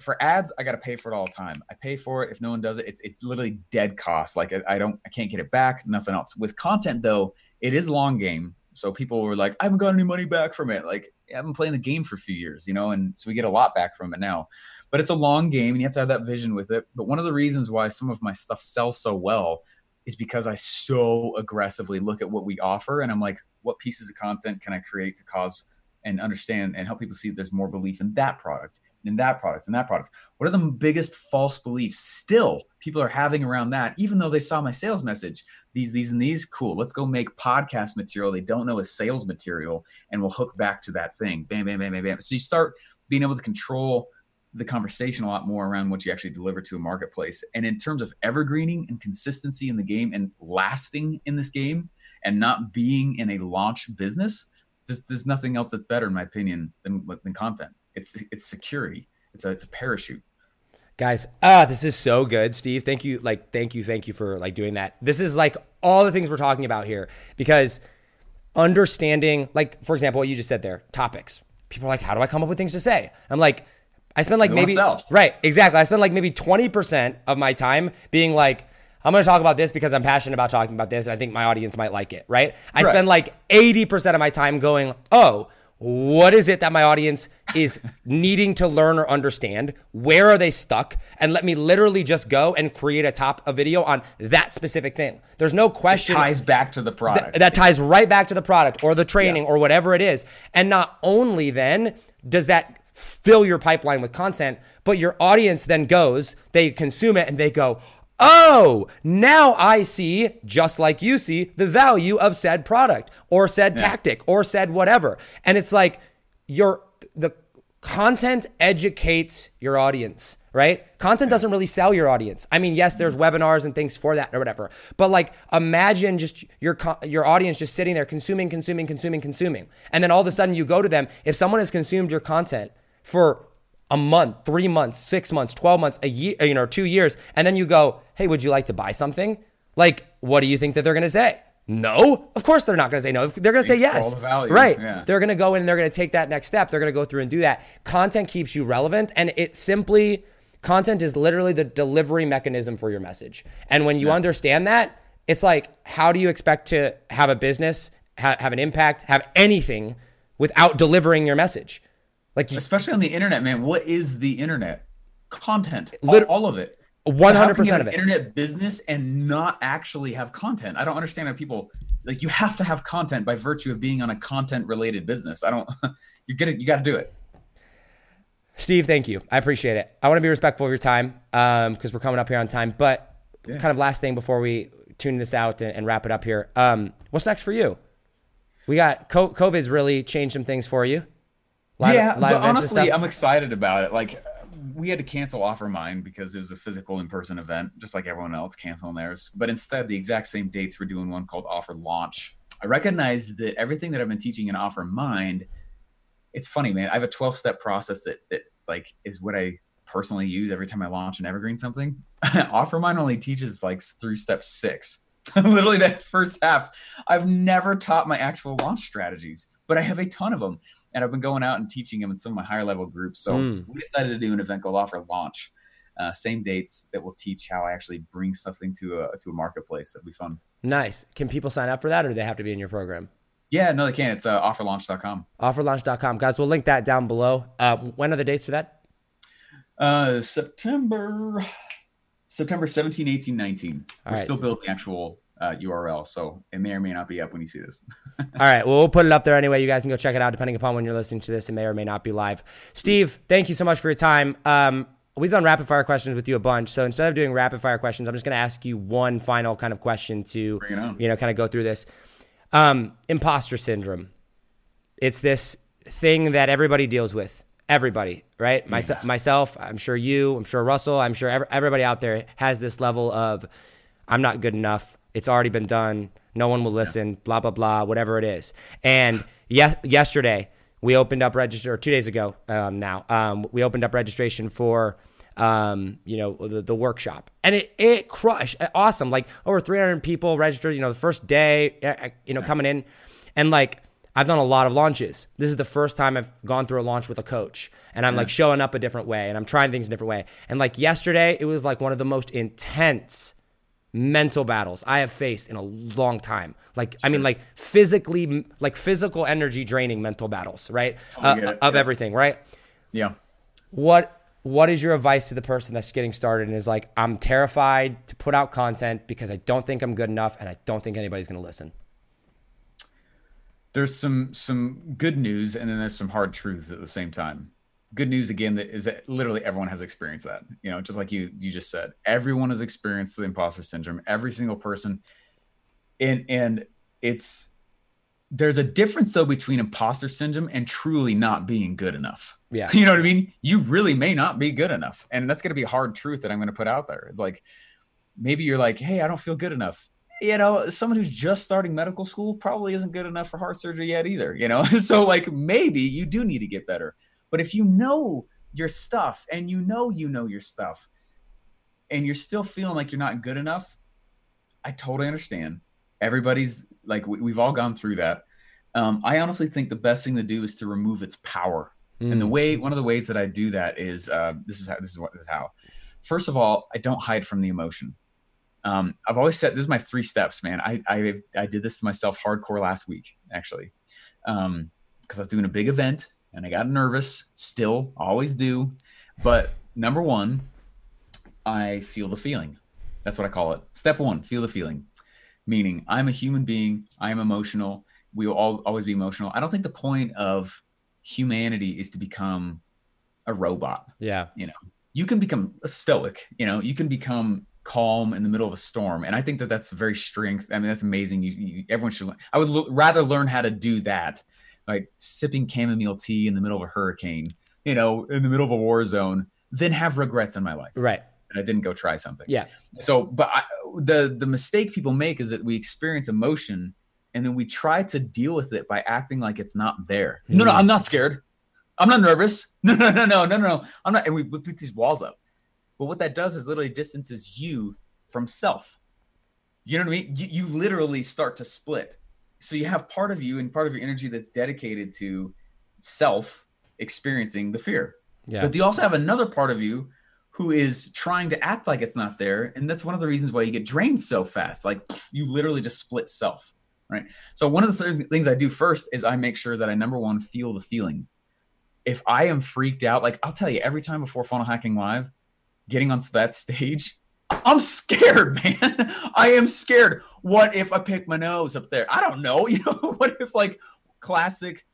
for ads, I got to pay for it all the time. I pay for it. If no one does it, it's it's literally dead cost. Like I, I don't, I can't get it back. Nothing else. With content though, it is long game. So people were like, I haven't got any money back from it. Like I've been playing the game for a few years, you know, and so we get a lot back from it now. But it's a long game, and you have to have that vision with it. But one of the reasons why some of my stuff sells so well is because I so aggressively look at what we offer, and I'm like, what pieces of content can I create to cause and understand and help people see that there's more belief in that product, in that product, in that product. What are the biggest false beliefs still people are having around that, even though they saw my sales message? These, these, and these, cool. Let's go make podcast material they don't know is sales material, and we'll hook back to that thing. Bam, bam, bam, bam, bam. So you start being able to control the conversation a lot more around what you actually deliver to a marketplace. And in terms of evergreening and consistency in the game and lasting in this game and not being in a launch business, there's, there's nothing else that's better, in my opinion, than, than content. It's it's security. It's a, it's a parachute. Guys, ah, this is so good, Steve. Thank you, like, thank you, thank you for like doing that. This is like all the things we're talking about here because understanding, like, for example, what you just said there, topics. People are like, how do I come up with things to say? I'm like, I spend like maybe right, exactly. I spend like maybe 20% of my time being like, I'm going to talk about this because I'm passionate about talking about this and I think my audience might like it, right? I Right. spend like 80% of my time going, "Oh, what is it that my audience is [laughs] needing to learn or understand? Where are they stuck? And let me literally just go and create a top a video on that specific thing. There's no question Ties back to the product. that, that ties right back to the product or the training Yeah. or whatever it is. And not only then does that fill your pipeline with content, but your audience then goes, they consume it and they go, Oh, now I see, just like you see, the value of said product or said tactic or said whatever. And it's like your the content educates your audience, right? Content doesn't really sell your audience. I mean, yes, there's webinars and things for that or whatever. But like imagine just your your audience just sitting there consuming, consuming, consuming, consuming. And then all of a sudden you go to them, if someone has consumed your content for a month, 3 months, 6 months, 12 months, a year, you know, 2 years, and then you go, "Hey, would you like to buy something?" Like, what do you think that they're going to say? No, of course they're not going to say no. They're going to say yes. the. Right. Yeah. They're going to go in and they're going to take that next step. They're going to go through and do that. Content keeps you relevant and it simply content is literally the delivery mechanism for your message. And when you understand that, it's like how do you expect to have a business, ha- have an impact, have anything without delivering your message? Like you, Especially on the internet, man. What is the internet? Content. All, all of it. 100% How can you have of it. Internet business and not actually have content. I don't understand how people like you have to have content by virtue of being on a content related business. I don't [laughs] you get it, you gotta do it. Steve, thank you. I appreciate it. I want to be respectful of your time because we're coming up here on time. But kind of last thing before we tune this out and, and wrap it up here. Um, what's next for you? We got COVID's really changed some things for you. Live- yeah, live but honestly. I'm excited about it. Like we had to cancel Offer Mind because it was a physical in-person event, just like everyone else canceling theirs. But instead, the exact same dates, we're doing one called Offer Launch. I recognize that everything that I've been teaching in Offer Mind, it's funny, man. I have a 12-step process that that like is what I personally use every time I launch an evergreen something. [laughs] Offer Mind only teaches like through step six. [laughs] Literally that first half. I've never taught my actual launch strategies, but I have a ton of them and I've been going out and teaching them in some of my higher level groups. So Mm. we decided to do an event called Offer Launch. Uh, same dates that will teach how I actually bring something to a to a marketplace. That'd be fun. nice. Can people sign up for that or do they have to be in your program? Yeah, no, they can. It's uh, offerlaunch.com. Offerlaunch.com. Guys, we'll link that down below. Uh, when are the dates for that? Uh, September September 17, 18, 19. All We're right. still building the actual uh, URL, so it may or may not be up when you see this. [laughs] All right. Well, we'll put it up there anyway. You guys can go check it out depending upon when you're listening to this. It may or may not be live. Steve, thank you so much for your time. Um, we've done rapid fire questions with you a bunch. So instead of doing rapid fire questions, I'm just going to ask you one final kind of question to, Bring it on. you know, kind of go through this. Um, imposter syndrome. It's this thing that everybody deals with. Everybody, right? Myse- myself, I'm sure you, I'm sure Russell, I'm sure ev- everybody out there has this level of, I'm not good enough. It's already been done. No one will listen, blah, blah, blah, whatever it is. And yes, yesterday, we opened up register, or two days ago um, now, um, we opened up registration for, um, you know, the, the workshop. And it, it crushed. Awesome. Like over 300 people registered, you know, the first day, uh, you know, coming in. And like, I've done a lot of launches. This is the first time I've gone through a launch with a coach and I'm like showing up a different way and I'm trying things a different way. And like yesterday, it was like one of the most intense mental battles I have faced in a long time. Like, I mean, like physically, like physical energy draining mental battles, right? Uh, it. of Yeah. everything, right? yeah. What what is your advice to the person that's getting started and is like, I'm terrified to put out content because I don't think I'm good enough and I don't think anybody's gonna listen. There's some some good news and then there's some hard truths at the same time. Good news again that is that literally everyone has experienced that. You know, just like you you just said. Everyone has experienced the imposter syndrome. Every single person. And and it's there's a difference though between imposter syndrome and truly not being good enough. Yeah. [laughs] You know what I mean? You really may not be good enough. And that's going to be a hard truth that I'm going to put out there. It's like maybe you're like, "Hey, I don't feel good enough." You know, someone who's just starting medical school probably isn't good enough for heart surgery yet either, you know? [laughs] so like maybe you do need to get better. But if you know your stuff and you know you know your stuff and you're still feeling like you're not good enough, I totally understand. Everybody's like we, we've all gone through that. Um, I honestly think the best thing to do is to remove its power. And the way one of the ways that I do that is uh, this is how this is what this is how. First of all, I don't hide from the emotion. Um, I've always said this is my three steps, man. I I, I did this to myself hardcore last week actually, um, because I was doing a big event and I got nervous. Still, always do. But number one, I feel the feeling. That's what I call it. Step one, feel the feeling. Meaning, I'm a human being. I am emotional. We will all, always be emotional. I don't think the point of humanity is to become a robot. Yeah. You know, you can become a stoic. You know, you can become calm in the middle of a storm, and I think that that's very strength. I mean, that's amazing. You, you everyone should. learn. I would l- rather learn how to do that, like sipping chamomile tea in the middle of a hurricane. You know, in the middle of a war zone, than have regrets in my life. Right. And I didn't go try something. Yeah. So, but I, the the mistake people make is that we experience emotion and then we try to deal with it by acting like it's not there. No, no, Mhm. I'm not scared. I'm not nervous. [laughs] No, no, no, no, no, no. I'm not. And we put these walls up. But what that does is literally distances you from self. You know what I mean? You, you literally start to split. So you have part of you and part of your energy that's dedicated to self experiencing the fear. Yeah. But you also have another part of you who is trying to act like it's not there. And that's one of the reasons why you get drained so fast. Like you literally just split self. Right. So one of the th- things I do first is I make sure that I number one feel the feeling. If I am freaked out, like I'll tell you every time before funnel hacking live, getting on that stage, I'm scared, [laughs] man. I am scared. What if I pick my nose up there? I don't know. [laughs] You know, what if like classic,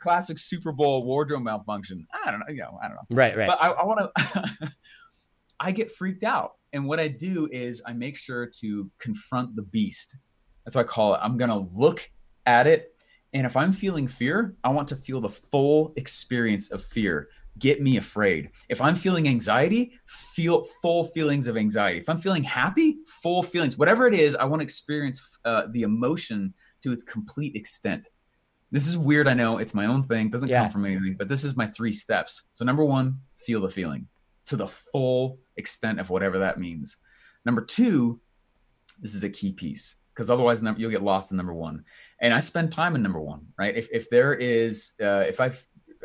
classic Super Bowl wardrobe malfunction? I don't know. You know, I don't know right. Right. but I, I want to. [laughs] I get freaked out, and what I do is I make sure to confront the beast. That's what I call it. I'm gonna look at it, and if I'm feeling fear, I want to feel the full experience of fear. Get me afraid. If I'm feeling anxiety, feel full feelings of anxiety. If I'm feeling happy, full feelings. Whatever it is, I want to experience uh, the emotion to its complete extent. This is weird. I know it's my own thing. Doesn't Yeah. come from anything, but this is my three steps. So number one, feel the feeling to the full extent of whatever that means. Number two, this is a key piece because otherwise you'll get lost in number one. And I spend time in number one, right? If if there is, uh, if I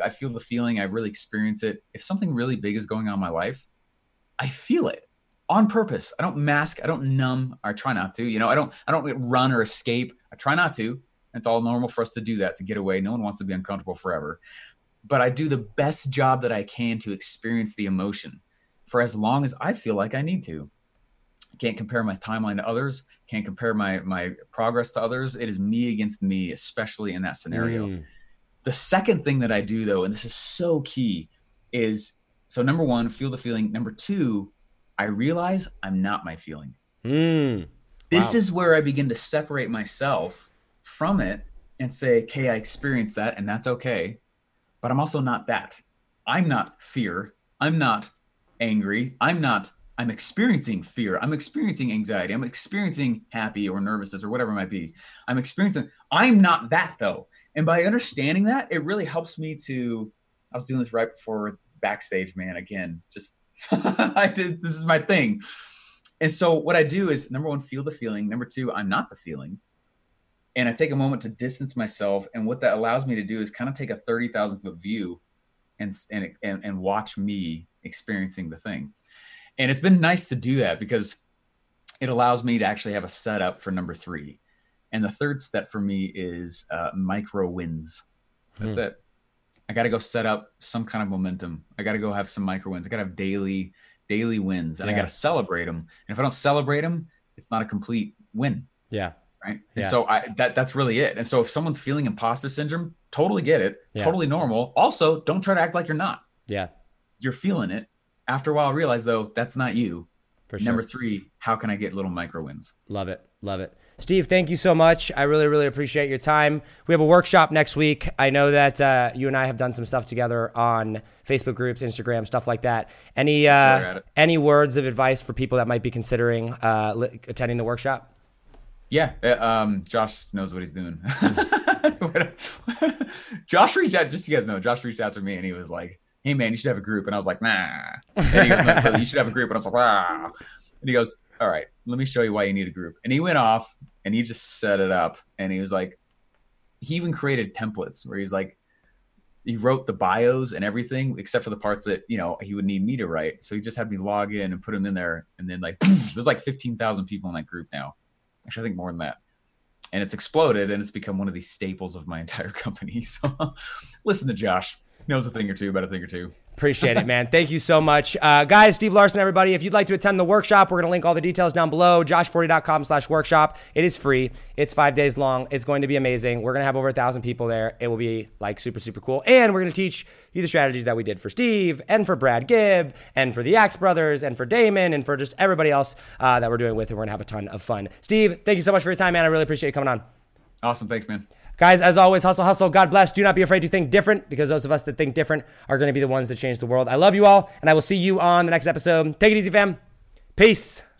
I feel the feeling, I really experience it. If something really big is going on in my life, I feel it on purpose. I don't mask. I don't numb. I try not to. You know, I don't. I don't run or escape. I try not to. It's all normal for us to do that to get away. No one wants to be uncomfortable forever. But I do the best job that I can to experience the emotion for as long as I feel like I need to. Can't compare my timeline to others. Can't compare my my progress to others. It is me against me, especially in that scenario. Mm. The second thing that I do though, and this is so key, is so number one, feel the feeling. Number two, I realize I'm not my feeling. Mm. This wow. is where I begin to separate myself from it and say, okay, I experienced that and that's okay. But I'm also not that. I'm not fear. I'm not angry. I'm not, I'm experiencing fear. I'm experiencing anxiety. I'm experiencing happy or nervousness or whatever it might be. I'm experiencing, I'm not that though. And by understanding that, it really helps me to, I was doing this right before backstage, man. Again, just, [laughs] I did, this is my thing. And so what I do is number one, feel the feeling. Number two, I'm not the feeling. And I take a moment to distance myself. And what that allows me to do is kind of take a 30,000 foot view and, and, and, and watch me experiencing the thing. And it's been nice to do that because it allows me to actually have a setup for number three. And the third step for me is uh, micro wins. That's hmm. it. I got to go set up some kind of momentum. I got to go have some micro wins. I got to have daily daily wins, and yeah. I got to celebrate them. And if I don't celebrate them, it's not a complete win. Yeah. Right. And yeah. so I that that's really it. And so if someone's feeling imposter syndrome, totally get it. Yeah. Totally normal. Also, don't try to act like you're not. Yeah. You're feeling it. After a while, realize though that's not you. For sure. Number three, how can I get little micro wins? Love it. Love it. Steve, thank you so much. I really, really appreciate your time. We have a workshop next week. I know that uh, you and I have done some stuff together on Facebook groups, Instagram, stuff like that. Any uh, any words of advice for people that might be considering uh, li- attending the workshop? Yeah, uh, um, Josh knows what he's doing. [laughs] [laughs] Josh reached out, just so you guys know, Josh reached out to me and he was like, hey man, you should have a group. And I was like, nah. And he goes, no, you should have a group. And I was like, wow. And he goes, all right, let me show you why you need a group. And he went off and he just set it up. And he was like, he even created templates where he's like, he wrote the bios and everything except for the parts that you know he would need me to write. So he just had me log in and put them in there, and then like [clears throat] there's like fifteen thousand people in that group now. Actually, I think more than that. And it's exploded, and it's become one of these staples of my [laughs] entire company. So listen to Josh knows a thing or two about a thing or two. Appreciate it, man. Thank you so much. Uh, guys, Steve Larsen, everybody, if you'd like to attend the workshop, we're going to link all the details down below, joshforti.com slash workshop. It is free. It's five days long. It's going to be amazing. We're going to have over a thousand people there. It will be like super, super cool. And we're going to teach you the strategies that we did for Steve and for Brad Gibb and for the Axe Brothers and for Damon and for just everybody else uh, that we're doing with. And we're going to have a ton of fun. Steve, thank you so much for your time, man. I really appreciate you coming on. Awesome. Thanks, man. Guys, as always, hustle, hustle. God bless. Do not be afraid to think different because those of us that think different are going to be the ones that change the world. I love you all, and I will see you on the next episode. Take it easy, fam. Peace.